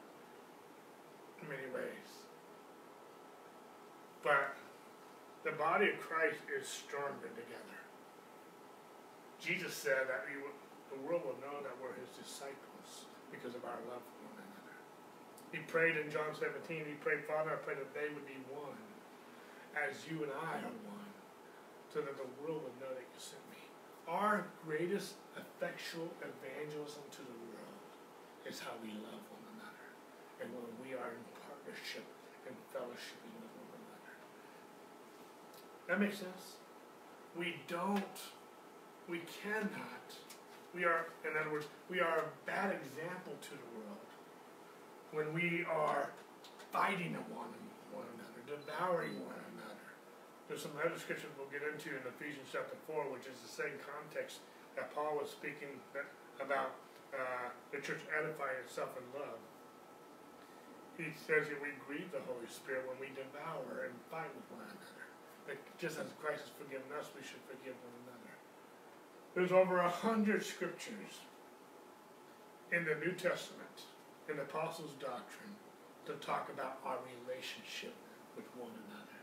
many ways. But the body of Christ is stronger together. Jesus said that we, the world will know that we're his disciples because of our love for one another. He prayed in John 17, he prayed, Father, I pray that they would be one, as you and I are one, so that the world would know that you sent me. Our greatest effectual evangelism to the world is how we love one. And when we are in partnership and fellowshipping with one another. That makes sense? We don't, we cannot, we are, in other words, we are a bad example to the world when we are fighting one, one another, devouring one another. There's some other scriptures we'll get into in Ephesians chapter 4, which is the same context that Paul was speaking about uh, the church edifying itself in love. He says that we grieve the Holy Spirit when we devour and fight with one another. That just as Christ has forgiven us, we should forgive one another. There's over a hundred scriptures in the New Testament, in the Apostles' doctrine, to talk about our relationship with one another.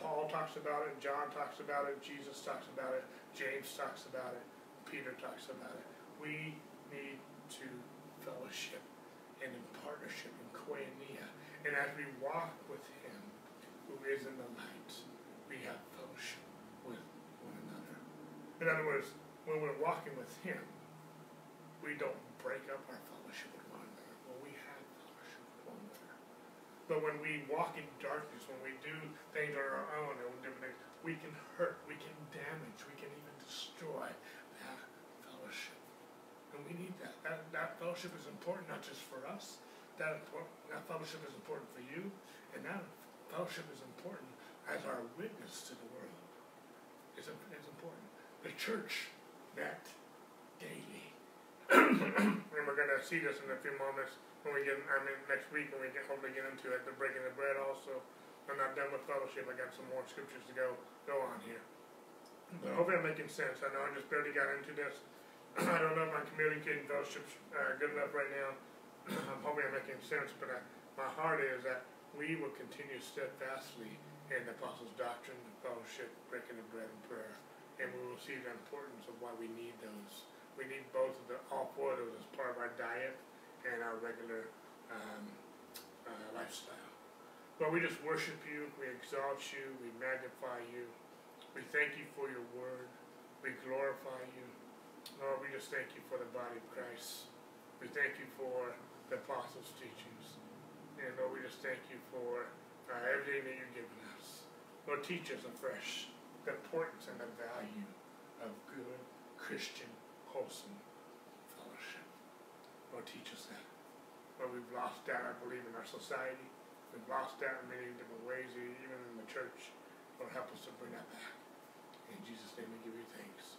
Paul talks about it, John talks about it, Jesus talks about it, James talks about it, Peter talks about it. We need to fellowship and in partnership in koinonia. And as we walk with him who is in the light, we have fellowship with one another. In other words, when we're walking with Him, we don't break up our fellowship with one another. Well, we have fellowship with one another. But when we walk in darkness, when we do things on our own and different things, we can hurt, we can damage, we can even destroy. And we need that. That, that fellowship is important not just for us. That, that fellowship is important for you, and that fellowship is important as our witness to the world is, is important. The church met daily. and we're going to see this in a few moments when we get, I mean, next week when we get, hopefully get into it, the breaking of bread also. I'm not done with fellowship. I got some more scriptures to go go on here. But hopefully I'm making sense. I know I just barely got into this. I don't know if my communicating fellowship's uh, good enough right now. I'm hoping I'm making sense, but I, my heart is that we will continue steadfastly in the apostles' doctrine, the fellowship, breaking the bread, and prayer. And we will see the importance of why we need those. We need both of the, all four of those as part of our diet and our regular um, uh, lifestyle. But we just worship you, we exalt you, we magnify you. We thank you for your word. We glorify you. Lord, we just thank you for the body of Christ. We thank you for the apostles' teachings. And Lord, we just thank you for uh, everything that you've given us. Lord, teach us afresh the importance and the value of good, Christian, wholesome fellowship. Lord, teach us that. Lord, we've lost that, I believe, in our society. We've lost that in many different ways, even in the church. Lord, help us to bring that back. In Jesus' name we give you thanks.